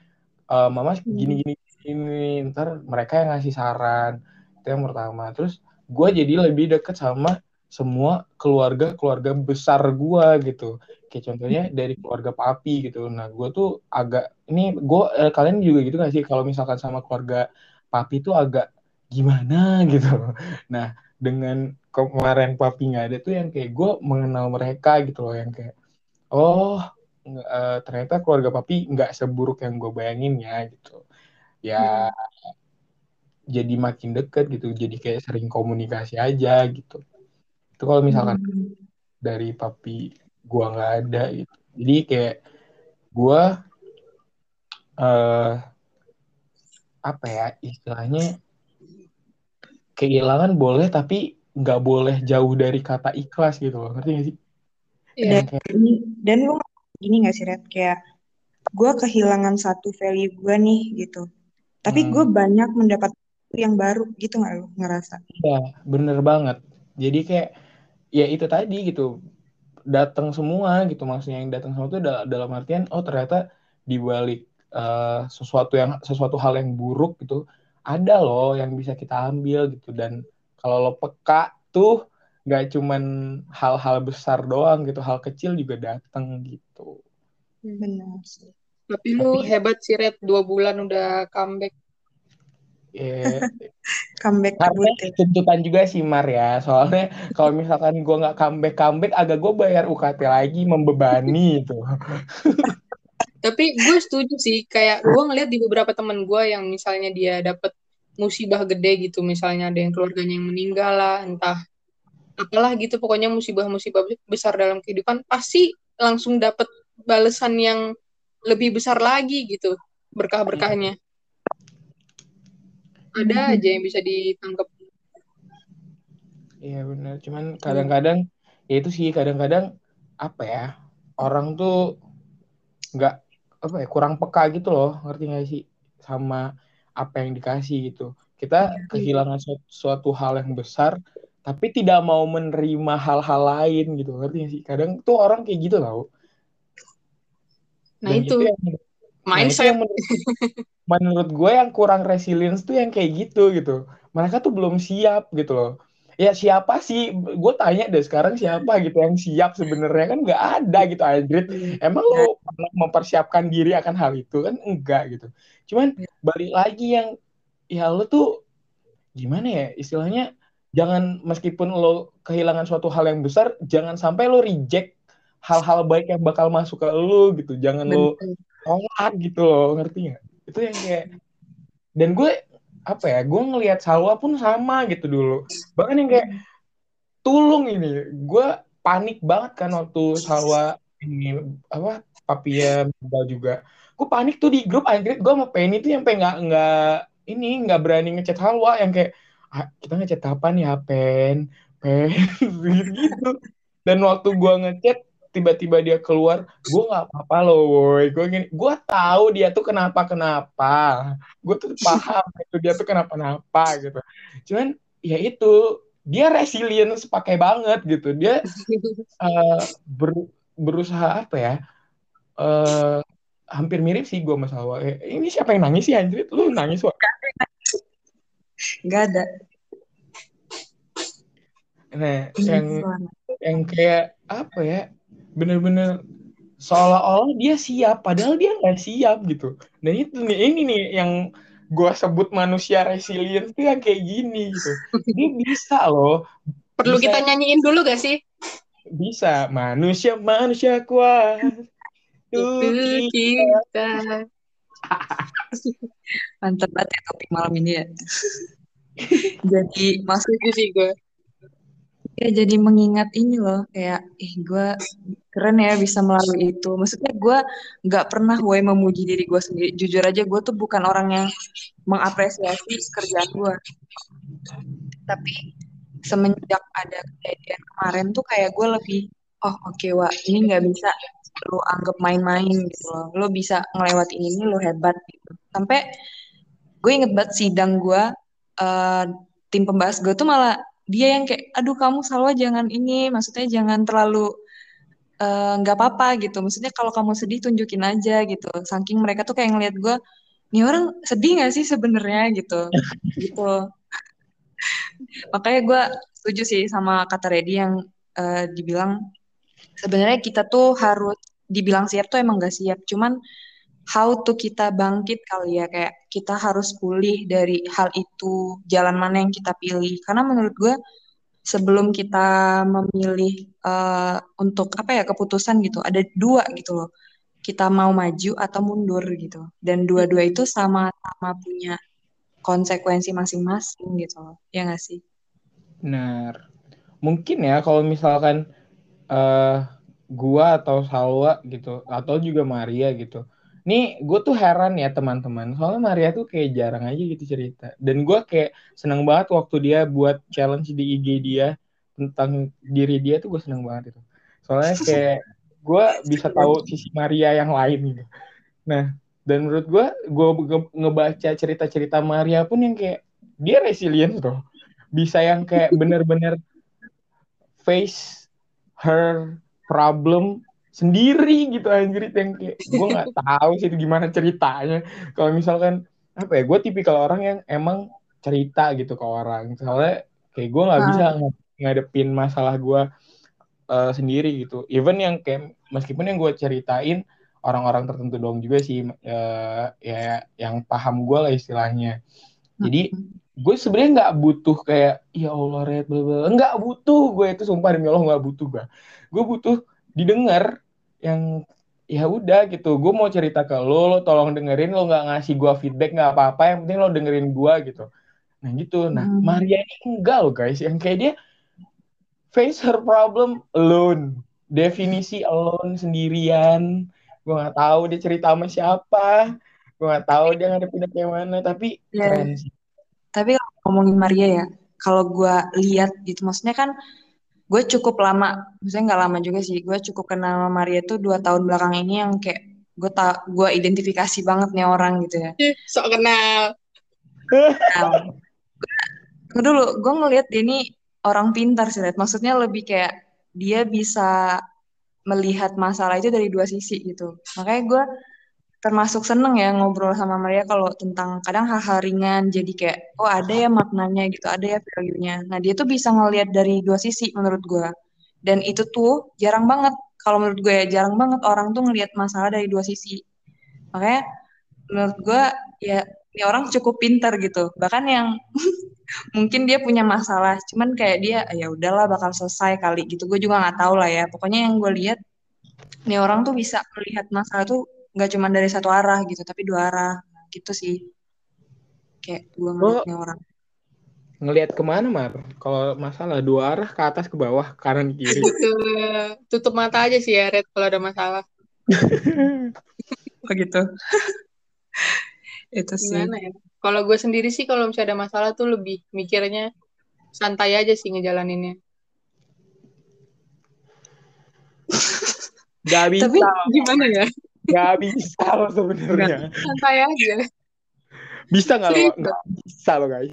A: e, mama hmm. gini gini gini ntar mereka yang ngasih saran. Itu yang pertama. Terus gue jadi lebih deket sama semua keluarga keluarga besar gue gitu kayak contohnya dari keluarga papi gitu nah gue tuh agak ini gue eh, kalian juga gitu gak sih kalau misalkan sama keluarga papi tuh agak gimana gitu. Nah, dengan kemarin papi nggak ada tuh yang kayak gue mengenal mereka gitu loh yang kayak oh uh, ternyata keluarga papi nggak seburuk yang gue bayangin ya gitu. Ya hmm. jadi makin deket gitu, jadi kayak sering komunikasi aja gitu. Itu kalau misalkan hmm. dari papi gue nggak ada gitu. Jadi kayak gue uh, apa ya istilahnya kehilangan boleh tapi nggak boleh jauh dari kata ikhlas gitu loh ngerti gak sih?
C: Iya. Dan, kayak... dan lu gini gak sih Red kayak gue kehilangan satu value gue nih gitu tapi hmm. gue banyak mendapat yang baru gitu nggak lu ngerasa?
A: Iya bener banget jadi kayak ya itu tadi gitu. Datang semua gitu maksudnya yang datang semua itu dalam artian oh ternyata di balik uh, sesuatu yang sesuatu hal yang buruk gitu ada loh yang bisa kita ambil gitu. Dan kalau lo peka tuh nggak cuman hal-hal besar doang gitu hal kecil juga datang gitu.
B: Benar sih. Tapi, lu hebat sih Red. Dua bulan udah comeback
A: Yeah. comeback Karena tuntutan juga sih Mar ya. Soalnya kalau misalkan gue nggak comeback comeback agak gue bayar UKT lagi membebani itu.
B: Tapi gue setuju sih kayak gue ngeliat di beberapa temen gue yang misalnya dia dapet musibah gede gitu. Misalnya ada yang keluarganya yang meninggal lah entah apalah gitu. Pokoknya musibah-musibah besar dalam kehidupan pasti langsung dapet balasan yang lebih besar lagi gitu berkah-berkahnya ada hmm. aja yang bisa ditangkap
A: iya benar. Cuman kadang-kadang ya itu sih kadang-kadang apa ya orang tuh nggak apa ya kurang peka gitu loh ngerti gak sih sama apa yang dikasih gitu. Kita iya. kehilangan suatu, suatu hal yang besar tapi tidak mau menerima hal-hal lain gitu ngerti gak sih? Kadang tuh orang kayak gitu tau.
B: Nah Dan itu, itu yang, mindset nah, itu yang
A: menurut, menurut gue yang kurang resilience tuh yang kayak gitu gitu. Mereka tuh belum siap gitu loh. Ya siapa sih? Gue tanya deh sekarang siapa gitu yang siap sebenarnya? Kan nggak ada gitu Adrit emang lo mempersiapkan diri akan hal itu? Kan enggak gitu. Cuman balik lagi yang ya lo tuh gimana ya istilahnya? Jangan meskipun lo kehilangan suatu hal yang besar jangan sampai lo reject hal-hal baik yang bakal masuk ke lo gitu. Jangan lo tolak gitu lo ngerti nggak itu yang kayak dan gue apa ya gue ngelihat Salwa pun sama gitu dulu. Bahkan yang kayak tulung ini gue panik banget kan waktu Salwa ini apa Papia meninggal juga. Gue panik tuh di grup akhirnya gue sama Penny tuh yang pengen nggak nggak ini nggak berani ngechat Halwa yang kayak ah, kita ngechat kapan ya Pen? Pen? Gitu dan waktu gue ngechat tiba-tiba dia keluar gue nggak apa-apa loh woi. Gue gini gue tahu dia tuh kenapa kenapa gue tuh paham itu dia tuh kenapa kenapa gitu. Cuman ya itu dia resilient sepakai banget gitu. Dia uh, ber, berusaha apa ya uh, hampir mirip sih gue masalah eh, ini siapa yang nangis sih anjir? Lu nangis wak?
C: Nggak ada
A: nah yang yang kayak apa ya bener-bener seolah-olah dia siap padahal dia nggak siap gitu dan itu nih ini nih yang gue sebut manusia resilient tuh yang kayak gini gitu dia bisa loh
B: perlu bisa, kita nyanyiin dulu gak sih
A: bisa manusia manusia kuat
B: itu kita.
C: Mantap banget ya topik malam ini ya. jadi
B: maksudnya sih gue.
C: Ya jadi mengingat ini loh kayak ih gue keren ya bisa melalui itu. Maksudnya gue nggak pernah gue memuji diri gue sendiri. Jujur aja gue tuh bukan orang yang mengapresiasi kerjaan gue. Tapi semenjak ada kejadian kemarin tuh kayak gue lebih oh oke okay, wah ini nggak bisa lo anggap main-main gitu loh lo bisa ngelewatin ini lo hebat gitu sampai gue inget banget sidang gue uh, tim pembahas gue tuh malah dia yang kayak aduh kamu selalu jangan ini maksudnya jangan terlalu eh, nggak uh, apa-apa gitu. Maksudnya kalau kamu sedih tunjukin aja gitu. Saking mereka tuh kayak ngeliat gue nih orang sedih gak sih sebenarnya? gitu. Gitu. Makanya gue setuju sih sama kata Redi yang uh, dibilang sebenarnya kita tuh harus dibilang siap tuh emang gak siap. Cuman how to kita bangkit kali ya kayak kita harus pulih dari hal itu jalan mana yang kita pilih. Karena menurut gue sebelum kita memilih uh, untuk apa ya keputusan gitu ada dua gitu loh. Kita mau maju atau mundur gitu. Dan dua-dua itu sama-sama punya konsekuensi masing-masing gitu loh. Ya gak sih?
A: Benar. Mungkin ya kalau misalkan uh, gua atau Salwa gitu atau juga Maria gitu. Nih gue tuh heran ya teman-teman. Soalnya Maria tuh kayak jarang aja gitu cerita. Dan gue kayak seneng banget waktu dia buat challenge di IG dia tentang diri dia tuh gue seneng banget itu. Soalnya kayak gue bisa tahu sisi Maria yang lain gitu. Nah dan menurut gue gue ngebaca cerita-cerita Maria pun yang kayak dia resilient tuh bisa yang kayak bener-bener face her problem sendiri gitu anjir yang kayak gue nggak tahu sih gimana ceritanya. Kalau misalkan apa ya gue tipikal orang yang emang cerita gitu ke orang. Soalnya kayak gue nggak bisa ng ngadepin masalah gue uh, sendiri gitu. Even yang kayak meskipun yang gue ceritain orang-orang tertentu dong juga sih uh, ya yang paham gue lah istilahnya. Jadi gue sebenarnya nggak butuh kayak ya Allah red bla bla nggak butuh gue itu sumpah demi Allah nggak butuh gue gue butuh didengar yang ya udah gitu. Gue mau cerita ke lo lo tolong dengerin lo nggak ngasih gue feedback nggak apa-apa yang penting lo dengerin gue gitu. Nah gitu. Nah hmm. Maria ini enggak lo guys. Yang kayak dia face her problem alone. Definisi alone sendirian. Gue nggak tahu dia cerita sama siapa. Gue nggak tahu dia ngadepin kayak mana tapi yeah. keren sih.
C: Tapi kalau ngomongin Maria ya kalau gue lihat gitu maksudnya kan gue cukup lama, maksudnya nggak lama juga sih, gue cukup kenal Maria tuh dua tahun belakang ini yang kayak gue tak gue identifikasi banget nih orang gitu ya.
B: Sok kenal.
C: Nah, gue dulu gue ngelihat dia ini orang pintar sih, liat. maksudnya lebih kayak dia bisa melihat masalah itu dari dua sisi gitu. Makanya gue termasuk seneng ya ngobrol sama Maria kalau tentang kadang hal-hal ringan. Jadi kayak oh ada ya maknanya gitu ada ya value-nya. Nah dia tuh bisa ngelihat dari dua sisi menurut gue dan itu tuh jarang banget. Kalau menurut gue ya jarang banget orang tuh ngelihat masalah dari dua sisi. Makanya menurut gue ya ini orang cukup pintar gitu. Bahkan yang mungkin dia punya masalah cuman kayak dia ya udahlah bakal selesai kali. Gitu gue juga nggak tahu lah ya. Pokoknya yang gue lihat nih orang tuh bisa melihat masalah tuh nggak cuma dari satu arah gitu tapi dua arah gitu sih kayak gue ngeliat nih orang
A: ngelihat ke mana mar kalau masalah dua arah ke atas ke bawah kanan kiri
B: Gitu. Tutup mata aja sih ya, Red, kalau ada masalah.
C: begitu itu sih
B: Gimana ya? Kalau gue sendiri sih kalau misalnya ada masalah tuh lebih mikirnya santai aja sih ngejalaninnya.
A: Gak bisa,
C: Tapi
B: Gimana ya?
A: Gak bisa loh sebenarnya.
B: Santai aja.
A: Bisa nggak lo? Nggak bisa lo guys.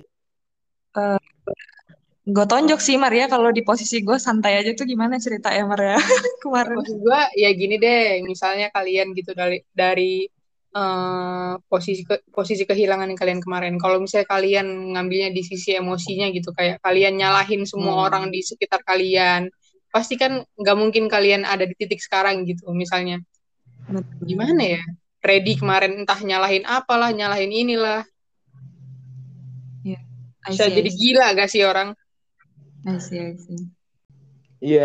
C: gue tonjok sih Maria kalau di posisi gue santai aja tuh gimana cerita ya Maria kemarin
B: Maksud gue ya gini deh, misalnya kalian gitu dari dari eh, posisi ke- posisi kehilangan yang kalian kemarin. Kalau misalnya kalian ngambilnya di sisi emosinya gitu, kayak kalian nyalahin semua
C: Hmm.
B: orang di sekitar kalian, pasti kan nggak mungkin kalian ada di titik sekarang gitu. Misalnya gimana ya? Ready kemarin entah nyalahin apalah, nyalahin inilah.
C: I
B: Bisa
C: see,
B: jadi
C: see.
B: gila gak sih orang?
C: I see, I see.
A: Iya,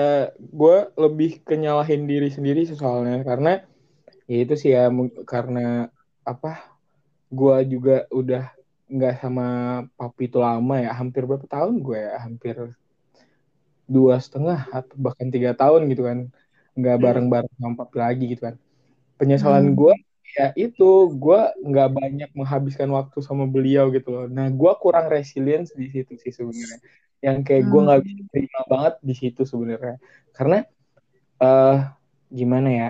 A: gue lebih kenyalahin diri sendiri soalnya karena ya itu sih ya karena apa? Gue juga udah nggak sama papi itu lama ya, hampir berapa tahun gue ya, hampir dua setengah atau bahkan tiga tahun gitu kan, nggak
B: Hmm.
A: bareng-bareng sama papi lagi gitu kan. Penyesalan
C: Hmm.
A: gue ya itu gue nggak banyak menghabiskan waktu sama beliau gitu loh. Nah gue kurang resilience di situ sih sebenarnya. Yang kayak gue nggak bisa
C: Hmm.
A: terima banget di situ sebenarnya. Karena eh gimana ya?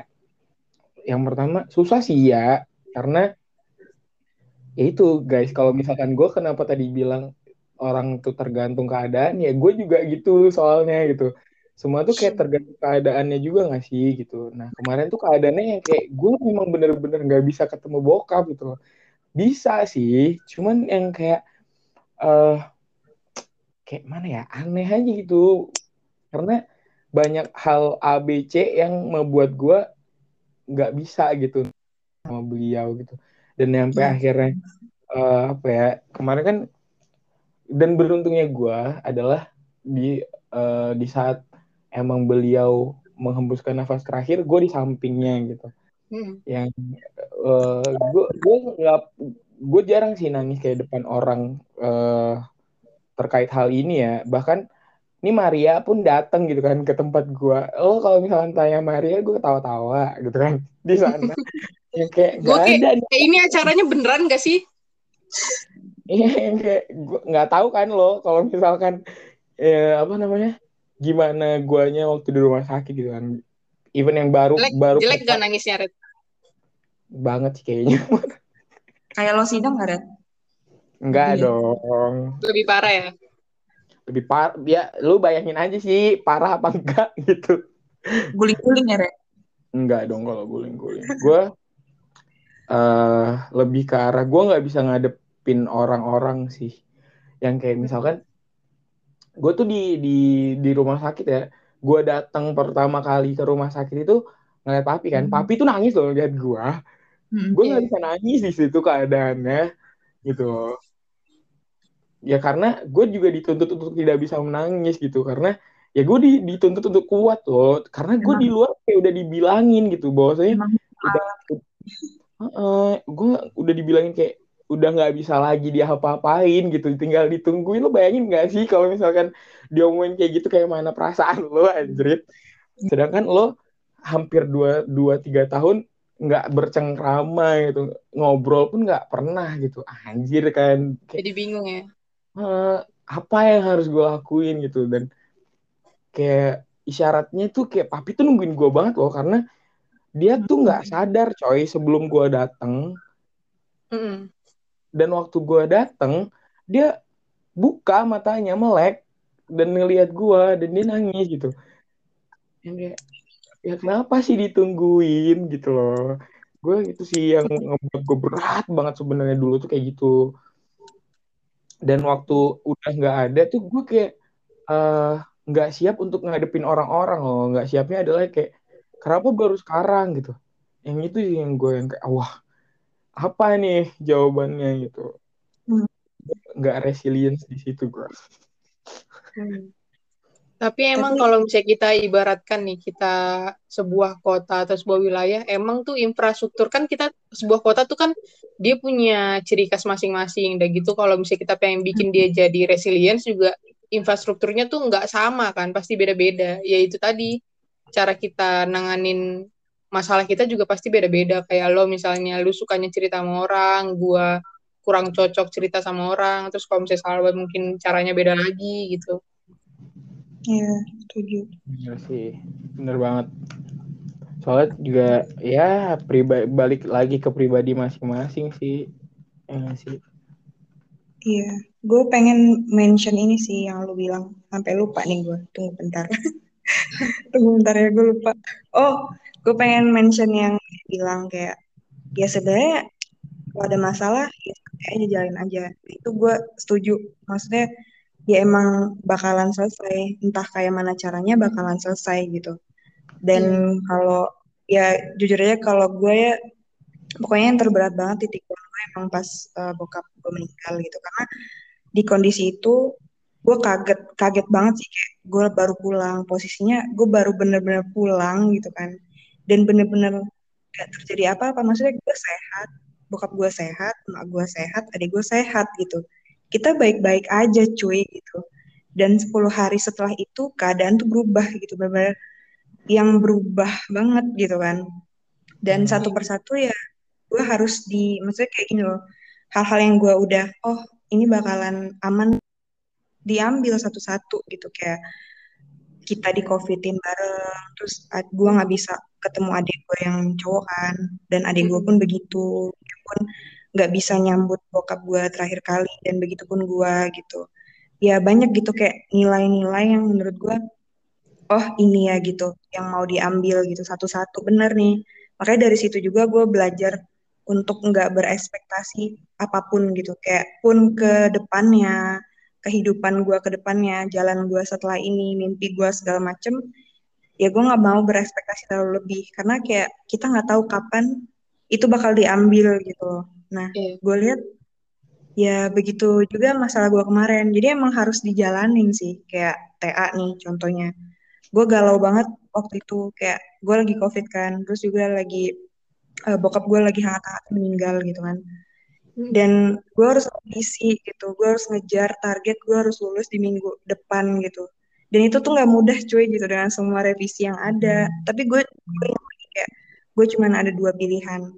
A: Yang pertama susah sih ya, karena ya itu guys. Kalau misalkan gue kenapa tadi bilang orang tuh tergantung keadaan, ya gue juga gitu soalnya gitu. Semua tuh kayak tergantung keadaannya juga gak sih gitu. Nah kemarin tuh keadaannya yang kayak gue memang bener-bener nggak bisa ketemu bokap gitu loh. Bisa sih, cuman yang kayak eh kayak mana ya aneh aja gitu. Karena banyak hal A B C yang membuat gue nggak bisa gitu sama beliau gitu. Dan sampai
C: Iya.
A: akhirnya eh, apa ya kemarin kan dan beruntungnya gue adalah di eh, di saat emang beliau menghembuskan nafas terakhir gue di sampingnya gitu
B: Hmm.
A: yang gue gue nggak gue jarang sih nangis kayak depan orang eh, terkait hal ini ya bahkan ini Maria pun datang gitu kan ke tempat gue lo kalau misalnya tanya Maria gue ketawa-tawa gitu kan di sana yang kayak
B: Gue kayak,
A: ada
B: eh, ini acaranya beneran gak sih?
A: Iya, kayak gue nggak tahu kan lo kalau misalkan eh, apa namanya gimana guanya waktu di rumah sakit gitu kan even yang baru
B: Jelek,
A: baru
B: jelek gak nangisnya, Red?
A: banget sih kayaknya
C: Kayak lo sidang nggak, Red?
A: enggak
C: Iya.
A: dong
B: Lebih parah ya?
A: lebih par ya lu bayangin aja sih parah apa enggak gitu
C: Guling-guling ya, Red?
A: enggak dong kalau guling-guling gue eh lebih ke arah gue nggak bisa ngadepin orang-orang sih yang kayak misalkan gue tuh di di di rumah sakit ya. Gue datang pertama kali ke rumah sakit itu ngeliat papi kan.
C: Hmm.
A: papi tuh nangis loh lihat gue
C: Hmm.
A: gue nggak
B: Iya.
A: bisa nangis di situ keadaannya gitu. Ya karena gue juga dituntut untuk tidak bisa menangis gitu. Karena ya gue di- dituntut untuk kuat loh. Karena gue di luar kayak udah dibilangin gitu. Bahwasanya
C: Emang.
A: udah gue udah dibilangin kayak udah nggak bisa lagi dia apa-apain gitu tinggal ditungguin. Lo bayangin nggak sih kalau misalkan diomongin kayak gitu kayak mana perasaan lo anjrit sedangkan lo hampir dua dua tiga tahun nggak bercengkrama gitu ngobrol pun nggak pernah gitu. Anjir kan. Kayak
B: Jadi bingung ya?
A: eh, apa yang harus gue lakuin gitu? Dan kayak isyaratnya tuh kayak papi tuh nungguin gue banget loh karena dia tuh nggak sadar coy sebelum gue dateng.
B: Mm-mm.
A: Dan waktu gue dateng dia buka matanya melek dan ngelihat gue dan dia nangis gitu. Yang kayak ya kenapa sih ditungguin? gitu loh. Gue itu sih yang ngebuat gue berat banget sebenarnya dulu tuh kayak gitu. Dan waktu udah nggak ada tuh gue kayak eh, nggak siap untuk ngadepin orang-orang loh. Nggak siapnya adalah kayak kenapa baru sekarang? gitu. Yang itu sih yang gue yang kayak wah apa nih jawabannya gitu
C: Hmm.
A: nggak resilience di situ gue
B: hmm. Tapi emang Tapi, kalau misalnya kita ibaratkan nih kita sebuah kota atau sebuah wilayah, emang tuh infrastruktur kan kita sebuah kota tuh kan dia punya ciri khas masing-masing. Dan gitu kalau misalnya kita pengen bikin dia jadi resilience juga infrastrukturnya tuh nggak sama kan, pasti beda-beda. Ya itu tadi cara kita nanganin masalah kita juga pasti beda-beda. Kayak lo misalnya lu sukanya cerita sama orang, gua kurang cocok cerita sama orang, terus kalau misalnya salah mungkin caranya beda lagi gitu.
C: Iya, setuju.
A: Iya sih, bener banget. Soalnya juga ya pribadi balik lagi ke pribadi masing-masing sih. Ya sih.
C: Iya, gue pengen mention ini sih yang lu bilang. Sampai lupa nih gue. Tunggu bentar. Tunggu bentar ya, gue lupa. Oh, gue pengen mention yang bilang kayak, ya sebenarnya kalau ada masalah, ya aja jalin aja. Itu gue setuju. Maksudnya, ya emang bakalan selesai entah kayak mana caranya bakalan selesai gitu dan hmm. kalau ya jujur aja kalau gue ya pokoknya yang terberat banget titik gue emang pas uh, bokap gue meninggal gitu karena di kondisi itu gue kaget kaget banget sih kayak gue baru pulang posisinya gue baru bener-bener pulang gitu kan dan bener-bener gak terjadi apa-apa. Maksudnya gue sehat bokap gue sehat mak gue sehat adik gue sehat gitu. Kita baik-baik aja cuy gitu. Dan 10 hari setelah itu keadaan tuh berubah gitu. Benar yang berubah banget gitu kan. Dan hmm. satu persatu ya gue harus di maksudnya kayak gini loh. Hal-hal yang gue udah oh ini bakalan aman diambil satu-satu gitu. Kayak kita di covidin bareng terus gue nggak bisa ketemu adik gue yang cowok kan. Dan adik gue pun begitu. Pun nggak bisa nyambut bokap gue terakhir kali dan begitu pun gue gitu. Ya banyak gitu kayak nilai-nilai yang menurut gue oh ini ya gitu yang mau diambil gitu satu-satu. Bener nih. Makanya dari situ juga gue belajar untuk nggak berekspektasi apa pun gitu. Kayak pun ke depannya kehidupan gue ke depannya jalan gue setelah ini mimpi gue segala macem ya gue nggak mau berekspektasi terlalu lebih karena kayak kita nggak tahu kapan itu bakal diambil gitu loh Nah, yeah. gue lihat ya begitu juga masalah gue kemarin. Jadi emang harus dijalanin sih, kayak TA nih contohnya. Gue galau banget waktu itu, kayak gue lagi covid kan, terus juga lagi uh, bokap gue lagi hangat-hangat meninggal gitu kan. Hmm. Dan gue harus ambisi gitu, gue harus ngejar target, gue harus lulus di minggu depan gitu. Dan itu tuh nggak mudah cuy gitu dengan semua revisi yang ada. Tapi gue, gue kayak gue cuma ada dua pilihan.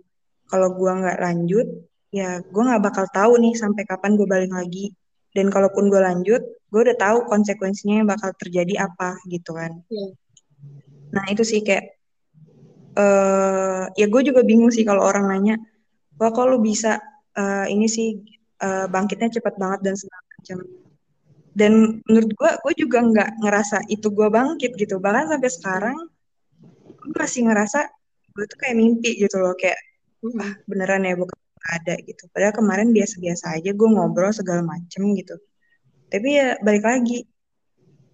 C: Kalau gue nggak lanjut ya gue nggak bakal tahu nih sampai kapan gue balik lagi. Dan kalaupun gue lanjut gue udah tahu konsekuensinya yang bakal terjadi apa gitu kan. Yeah. nah itu sih kayak uh, ya gue juga bingung sih kalau orang nanya wah kok lu bisa uh, ini sih uh, bangkitnya cepat banget dan segala macam dan menurut gue gue juga nggak ngerasa itu gue bangkit gitu. Bahkan sampai sekarang gue masih ngerasa gue tuh kayak mimpi gitu loh. Kayak ah beneran ya bukan ada gitu. Padahal kemarin biasa-biasa aja gue ngobrol segala macem gitu. Tapi ya balik lagi.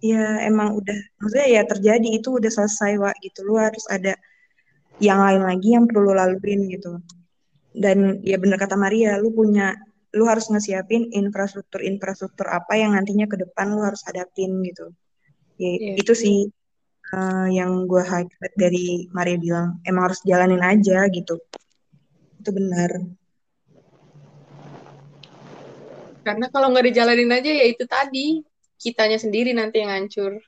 C: Ya emang udah maksudnya ya terjadi itu udah selesai wa gitu lu harus ada yang lain lagi yang perlu lu laluin gitu. Dan ya bener kata Maria lu punya lu harus ngesiapin infrastruktur-infrastruktur apa yang nantinya ke depan lu harus hadapin gitu. Ya yeah. itu sih uh, yang gue highlight dari Maria bilang emang harus jalanin aja gitu. Itu benar.
B: Karena kalau nggak dijalanin aja ya itu tadi kitanya sendiri nanti yang hancur.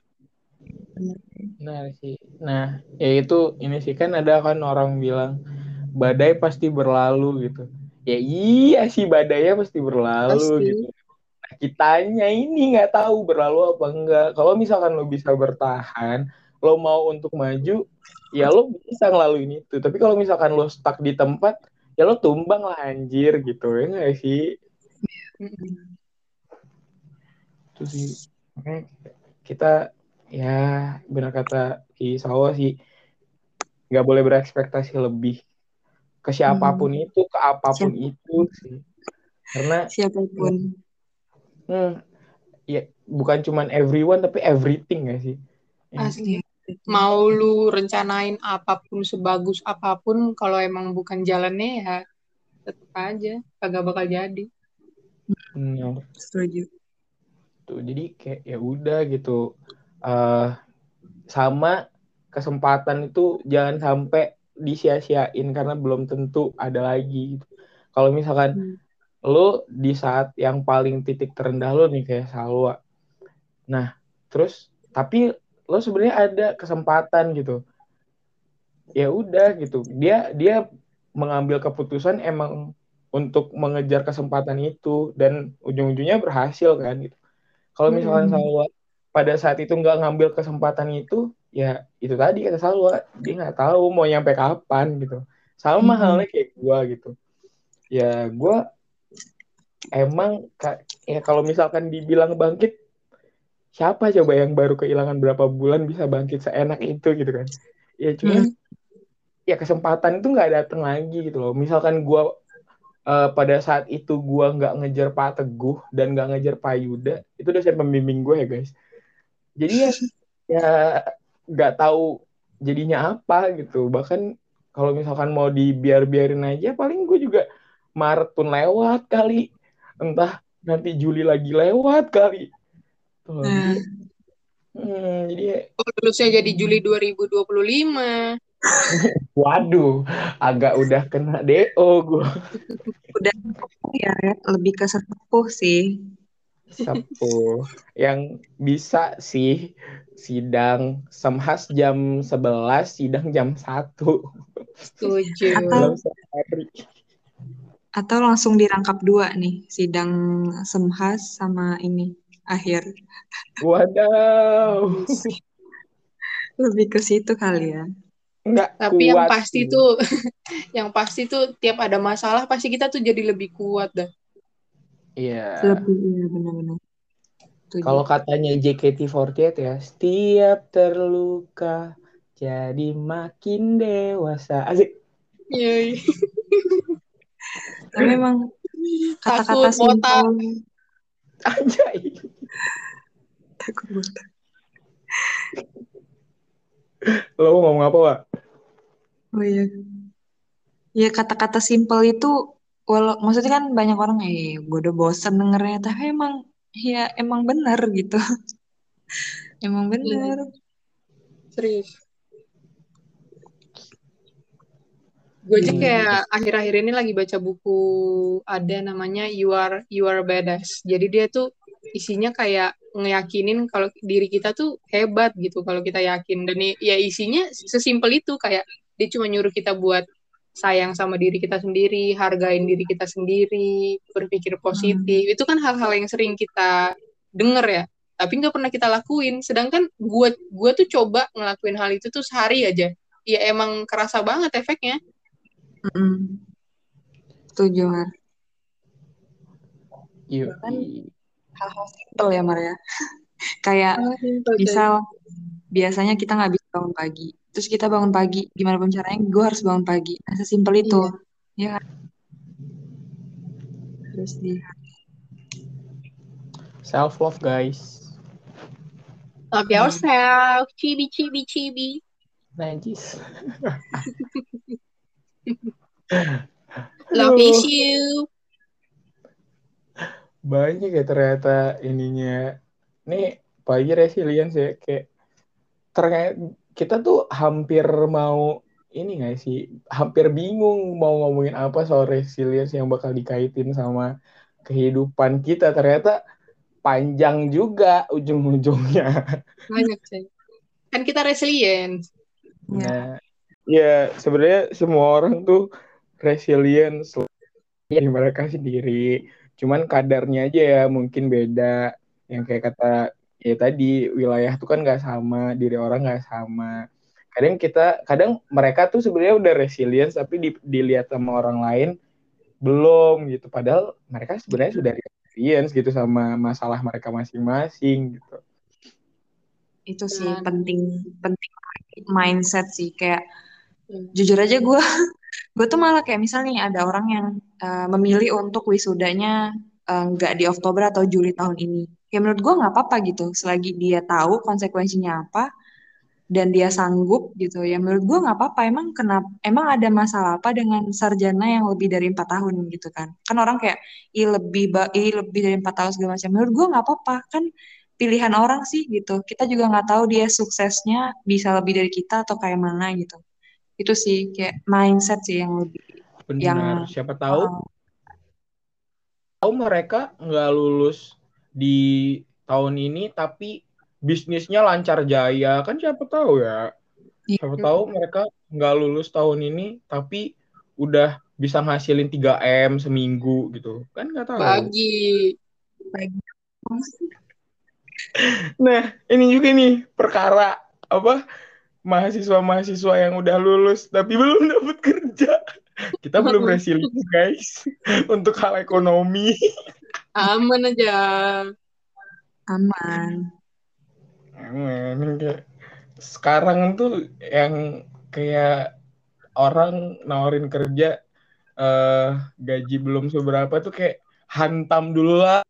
A: Nah sih. Nah ya itu ini sih kan ada kan orang bilang badai pasti berlalu gitu ya iya sih badainya pasti berlalu pasti. gitu. Nah, kitanya ini nggak tahu berlalu apa enggak. Kalau misalkan lo bisa bertahan lo mau untuk maju ya lo bisa ngelaluin itu. Tapi kalau misalkan lo stuck di tempat ya lo tumbang lah anjir gitu. Ya nggak sih? Itu sih. Kita ya benar kata Ki Sawo sih nggak boleh berekspektasi lebih ke siapa pun hmm. itu ke apa pun Siap. itu sih karena
C: siapa pun
A: hmm, ya bukan cuman everyone tapi everything gak sih
B: asli mau lu rencanain apa pun sebagus apa pun kalau emang bukan jalannya ya tetap aja kagak bakal jadi
A: Hmm,
C: Setuju.
A: tuh jadi kayak ya udah gitu. eh sama kesempatan itu jangan sampai disia-siain karena belum tentu ada lagi. Gitu. Kalau misalkan
C: Hmm.
A: lo di saat yang paling titik terendah lo nih kayak Salwa. Nah, terus tapi lo sebenarnya ada kesempatan gitu. Ya udah gitu. Dia dia mengambil keputusan emang untuk mengejar kesempatan itu dan ujung-ujungnya berhasil kan gitu. Kalau misalkan
C: Hmm.
A: Salwa pada saat itu nggak ngambil kesempatan itu, ya itu tadi kata Salwa, dia nggak tahu mau nyampe kapan gitu. Sama
C: Hmm.
A: halnya kayak gua gitu. Ya gua emang ya kalau misalkan dibilang bangkit, siapa coba yang baru kehilangan berapa bulan bisa bangkit seenak itu gitu kan? Ya cuman ya kesempatan itu nggak datang lagi gitu loh. Misalkan gua eh, pada saat itu gua nggak ngejar Pak Teguh dan nggak ngejar Pak Yuda, itu dosen pembimbing gue ya guys. Jadi ya ya nggak tahu jadinya apa gitu. Bahkan kalau misalkan mau dibiar-biarin aja, paling gue juga Maret pun lewat kali. Entah nanti Juli lagi lewat kali. Tuh,
C: Nah,
A: hmm, jadi
B: Oh, lulusnya jadi Juli 2025.
A: waduh, agak udah kena DO gue.
C: udah ya lebih ke sesepuh sih.
A: Sepuh. Yang bisa sih sidang semhas jam 11, sidang jam 1.
B: Setuju.
C: Atau atau langsung dirangkap dua nih sidang semhas sama ini akhir.
A: Wadaw.
C: Lebih ke situ kali ya.
A: Nggak
B: Tapi yang pasti
A: sih.
B: tuh, yang pasti tuh tiap ada masalah pasti kita tuh jadi lebih kuat dah.
A: Iya.
C: Lebih iya benar-benar.
A: Kalau katanya JKT48 ya, setiap terluka jadi makin dewasa. Asik.
B: Iya.
C: Tapi emang kata-kata simpel
A: Anjay.
C: takut botak.
A: Lo mau ngomong apa, Wak?
C: Oh iya. Ya kata-kata simpel itu walau maksudnya kan banyak orang eh gue udah bosen dengernya tapi emang ya emang bener gitu. emang bener.
B: Serius. Gue aja
A: Hmm.
B: kayak akhir-akhir ini lagi baca buku ada namanya You Are You Are Badass. Jadi dia tuh isinya kayak ngeyakinin kalau diri kita tuh hebat gitu kalau kita yakin dan ya isinya sesimpel itu kayak dia cuma nyuruh kita buat sayang sama diri kita sendiri, hargain diri kita sendiri, berpikir positif. Itu kan hal-hal yang sering kita denger ya, tapi nggak pernah kita lakuin. Sedangkan gue gue tuh coba ngelakuin hal itu tuh sehari aja. Ya emang kerasa banget efeknya.
C: Mm-mm. Setuju Mar. Bahkan hal-hal simpel ya Mar ya. Kayak
B: Misal
C: misal biasanya kita nggak bisa bangun pagi. Terus kita bangun pagi, gimana pun caranya gue harus bangun pagi. Nah, sesimpel itu. Ya kan? Terus di
A: Self love, guys.
B: love yourself, cibi cibi cibi.
A: Najis.
B: Love you.
A: Banyak ya ternyata ininya. Nih, pagi resilience ya kayak ternyata kita tuh hampir mau ini nggak sih hampir bingung mau ngomongin apa soal resilience yang bakal dikaitin sama kehidupan kita ternyata panjang juga ujung-ujungnya
B: Banyak sih. Kan kita resilient.
C: ya.
A: nah ya sebenarnya semua orang tuh resilience di mereka sendiri cuman kadarnya aja ya mungkin beda yang kayak kata ya tadi wilayah tuh kan nggak sama diri orang nggak sama kadang kita kadang mereka tuh sebenarnya udah resilience tapi di- dilihat sama orang lain belum gitu padahal mereka sebenarnya sudah resilience gitu sama masalah mereka masing-masing gitu
C: Itu sih
B: Dan-
C: penting penting mindset sih kayak
B: Hmm.
C: jujur aja gue gue tuh malah kayak misalnya ada orang yang uh, memilih untuk wisudanya uh, nggak di Oktober atau Juli tahun ini. Ya menurut gue nggak apa-apa gitu. Selagi dia tahu konsekuensinya apa dan dia sanggup gitu ya menurut gue nggak apa-apa. Emang kenapa emang ada masalah apa dengan sarjana yang lebih dari empat tahun gitu kan? Kan orang kayak i lebih i lebih dari empat tahun segala macam. Menurut gue nggak apa-apa. Kan pilihan orang sih gitu. Kita juga nggak tahu dia suksesnya bisa lebih dari kita atau kayak mana gitu. Itu sih kayak mindset sih yang lebih
A: Benar.
C: yang
A: Siapa tahu
C: uh,
A: tahu mereka nggak lulus di tahun ini tapi bisnisnya lancar jaya. Kan siapa tahu ya.
C: Iya.
A: siapa tahu mereka nggak lulus tahun ini tapi udah bisa ngasilin 3 m seminggu gitu. Kan nggak tahu.
B: Bagi.
A: nah ini juga nih perkara apa mahasiswa-mahasiswa yang udah lulus tapi belum dapat kerja. Kita belum resilient guys untuk hal ekonomi
B: Aman aja.
C: aman
A: kayak sekarang tuh yang kayak orang nawarin kerja eh gaji belum seberapa tuh kayak hantam dulu lah.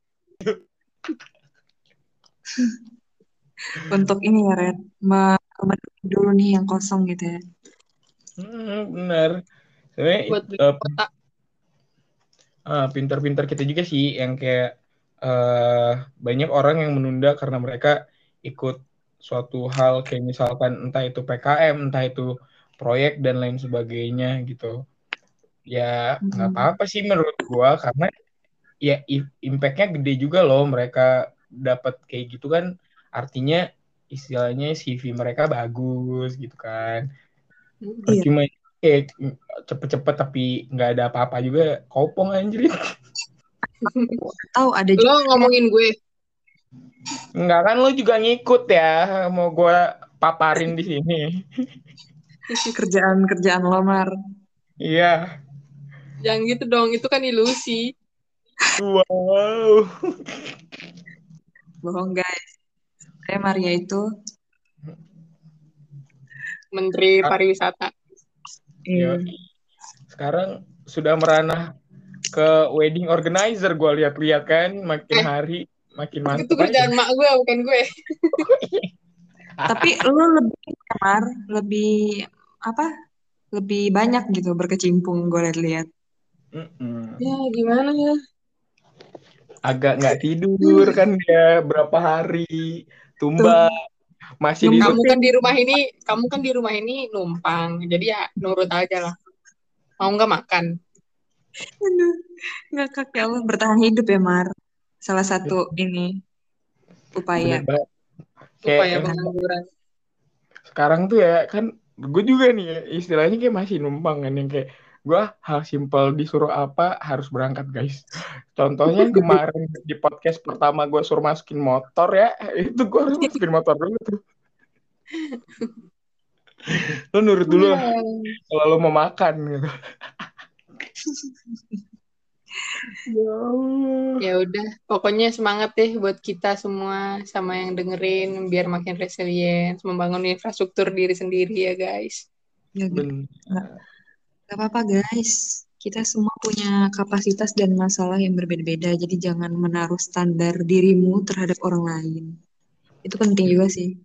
C: untuk ini ya Red me- memenuhi dulu nih yang kosong gitu ya
A: Hmm, bener. Sebenarnya
B: Buat beli kota.
A: Ah, pintar-pintar kita juga sih yang kayak eh banyak orang yang menunda karena mereka ikut suatu hal kayak misalkan entah itu PKM, entah itu proyek dan lain sebagainya gitu. Ya nggak
C: Hmm.
A: apa-apa sih menurut gua karena ya impact-nya gede juga loh mereka dapat kayak gitu kan artinya istilahnya CV mereka bagus gitu kan.
C: Iya.
A: Cuma kayak cepet-cepet tapi nggak ada apa-apa juga kopong anjir.
C: tahu ada
B: Lo
C: juga
B: ngomongin gue.
A: Enggak kan lu juga ngikut ya mau gua paparin di sini.
C: kerjaan-kerjaan lomar
A: Iya.
B: Jangan gitu dong, itu kan ilusi.
A: Wow.
C: bohong guys saya Maria itu
B: Menteri. Pariwisata.
A: Yo.
C: eh,
A: Sekarang sudah meranah ke wedding organizer gua lihat-lihat kan makin
B: Eh.
A: hari makin
B: Itu
A: mantap aja.
B: kerjaan mak gue, bukan gue.
C: tapi lu lebih Mar lebih apa lebih banyak gitu berkecimpung gue lihat-lihat
A: Mm-mm.
B: Ya, gimana ya?
A: Agak nggak tidur kan dia berapa hari tumbang masih di
B: Kamu kan di rumah ini, kamu kan di rumah ini numpang. Jadi ya nurut aja lah. Mau nggak makan?
C: Aduh, ngakak ya Allah bertahan hidup ya Mar salah satu ini upaya
A: Kayak
B: pengangguran.
A: sekarang tuh ya kan gue juga nih ya, istilahnya kayak masih numpang kan yang kayak gue hal simpel disuruh apa harus berangkat guys contohnya kemarin di podcast pertama gue suruh masukin motor ya itu gue harus masukin motor dulu tuh lu nurut dulu lah kalau lu mau makan gitu ya.
B: Ya udah, pokoknya semangat deh buat kita semua sama yang dengerin biar makin resilient, membangun infrastruktur diri sendiri ya guys.
C: ya guys. Gak apa-apa guys. Kita semua punya kapasitas dan masalah yang berbeda-beda jadi jangan menaruh standar dirimu terhadap orang lain. Itu penting juga sih.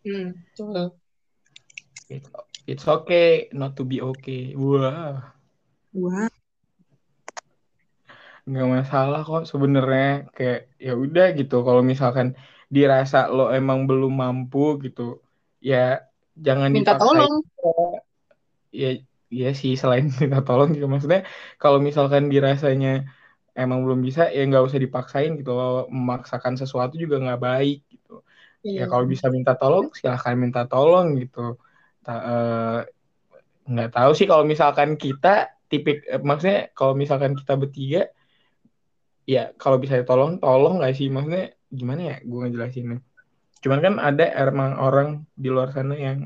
B: Hmm, betul.
A: it's, it's okay not to be okay. Wah.
C: Wah.
A: Nggak masalah kok sebenarnya. Kayak ya udah gitu kalau misalkan dirasa lo emang belum mampu gitu ya jangan
B: Minta
A: dipaksain
B: tolong.
A: ya ya sih selain minta tolong gitu maksudnya kalau misalkan dirasanya emang belum bisa ya nggak usah dipaksain gitu loh. Memaksakan sesuatu juga nggak baik gitu. Ya
B: Iya.
A: kalau bisa minta tolong silahkan minta tolong gitu. Ta- eh, nggak tahu sih kalau misalkan kita tipik eh, maksudnya kalau misalkan kita bertiga ya kalau bisa tolong tolong nggak sih? Maksudnya gimana ya gue ngejelasinnya? Cuman kan ada emang orang di luar sana yang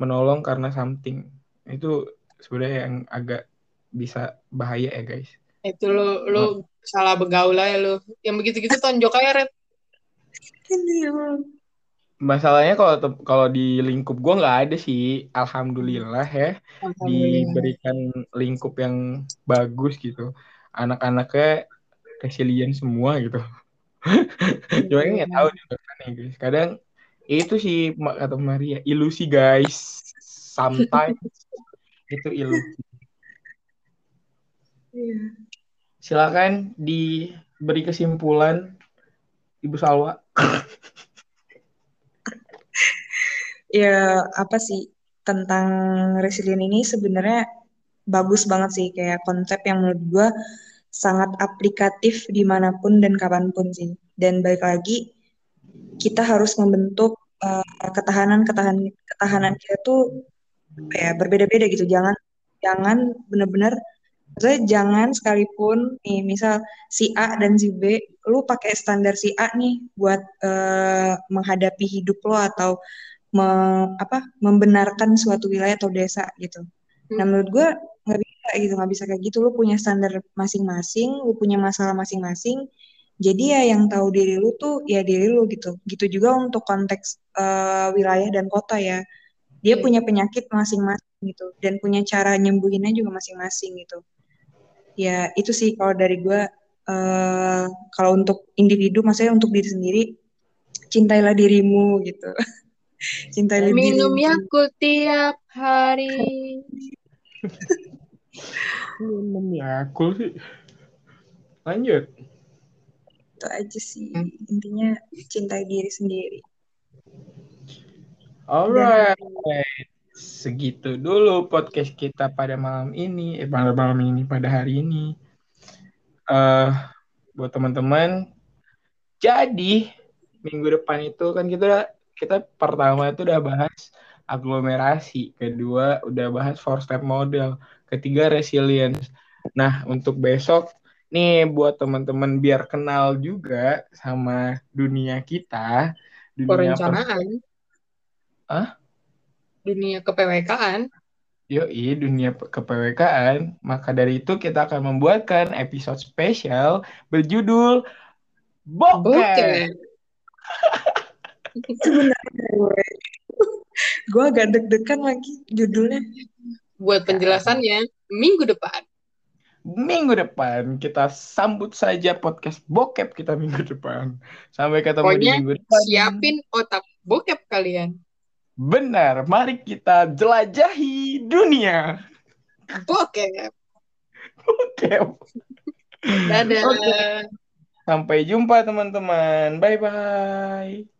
A: menolong karena something itu sebenarnya yang agak bisa bahaya ya guys.
B: Itu lu lu salah begaul aja lu. Yang begitu-gitu tonjok aja Red.
A: masalahnya kalau kalau di lingkup gue nggak ada sih. Alhamdulillah ya
B: Alhamdulillah.
A: diberikan lingkup yang bagus gitu. Anak-anaknya resilient semua gitu. Cuma kan nggak tahu di luar sana ya guys. Kadang itu sih kata Maria ilusi guys sometimes itu ilusi
C: Iya.
A: silakan diberi kesimpulan Ibu Salwa.
C: Ya apa sih tentang resilient ini? Sebenarnya bagus banget sih. Kayak konsep yang menurut gue sangat aplikatif di mana pun dan kapan pun sih. Dan balik lagi kita harus membentuk uh, ketahanan ketahanan ketahanan kita tuh ya berbeda-beda gitu. Jangan jangan benar-benar Maksudnya jangan sekalipun nih misal si A dan si B lu pakai standar si A nih buat uh, menghadapi hidup lo atau me, apa membenarkan suatu wilayah atau desa gitu. Nah hmm. menurut gue nggak bisa gitu nggak bisa kayak gitu. Lu punya standar masing-masing lu punya masalah masing-masing. Jadi ya yang tahu diri lu tuh ya diri lu gitu. Gitu juga untuk konteks uh, wilayah dan kota ya dia hmm. punya penyakit masing-masing gitu dan punya cara nyembuhinnya juga masing-masing gitu ya itu sih kalau dari gue uh, kalau untuk individu maksudnya untuk diri sendiri cintailah dirimu gitu
B: Cinta lebih Minum Yakult tiap hari.
A: Minum Yakult sih. Lanjut.
C: Itu aja sih. Intinya cintai diri sendiri.
A: Alright. Segitu dulu podcast kita pada malam ini. Eh, pada malam ini, pada hari ini. Uh, buat teman-teman. Jadi, minggu depan itu kan kita kita pertama itu udah bahas aglomerasi, kedua udah bahas four step model, ketiga resilience. Nah, untuk besok nih buat teman-teman biar kenal juga sama dunia kita,
B: dunia perencanaan. Ah? Dunia kepwk
A: Yoi, dunia kepwk Maka dari itu kita akan membuatkan episode spesial berjudul. Bokeh.
C: Sebenarnya gue. gue agak deg-degan lagi judulnya.
B: Buat penjelasannya, minggu depan.
A: Minggu depan kita sambut saja podcast bokep kita minggu depan. Sampai ketemu Pokoknya, di minggu depan.
B: siapin otak bokep kalian.
A: Benar, mari kita jelajahi dunia.
B: Bokep.
A: Bokep.
B: Dadah.
A: Sampai jumpa teman-teman. Bye-bye.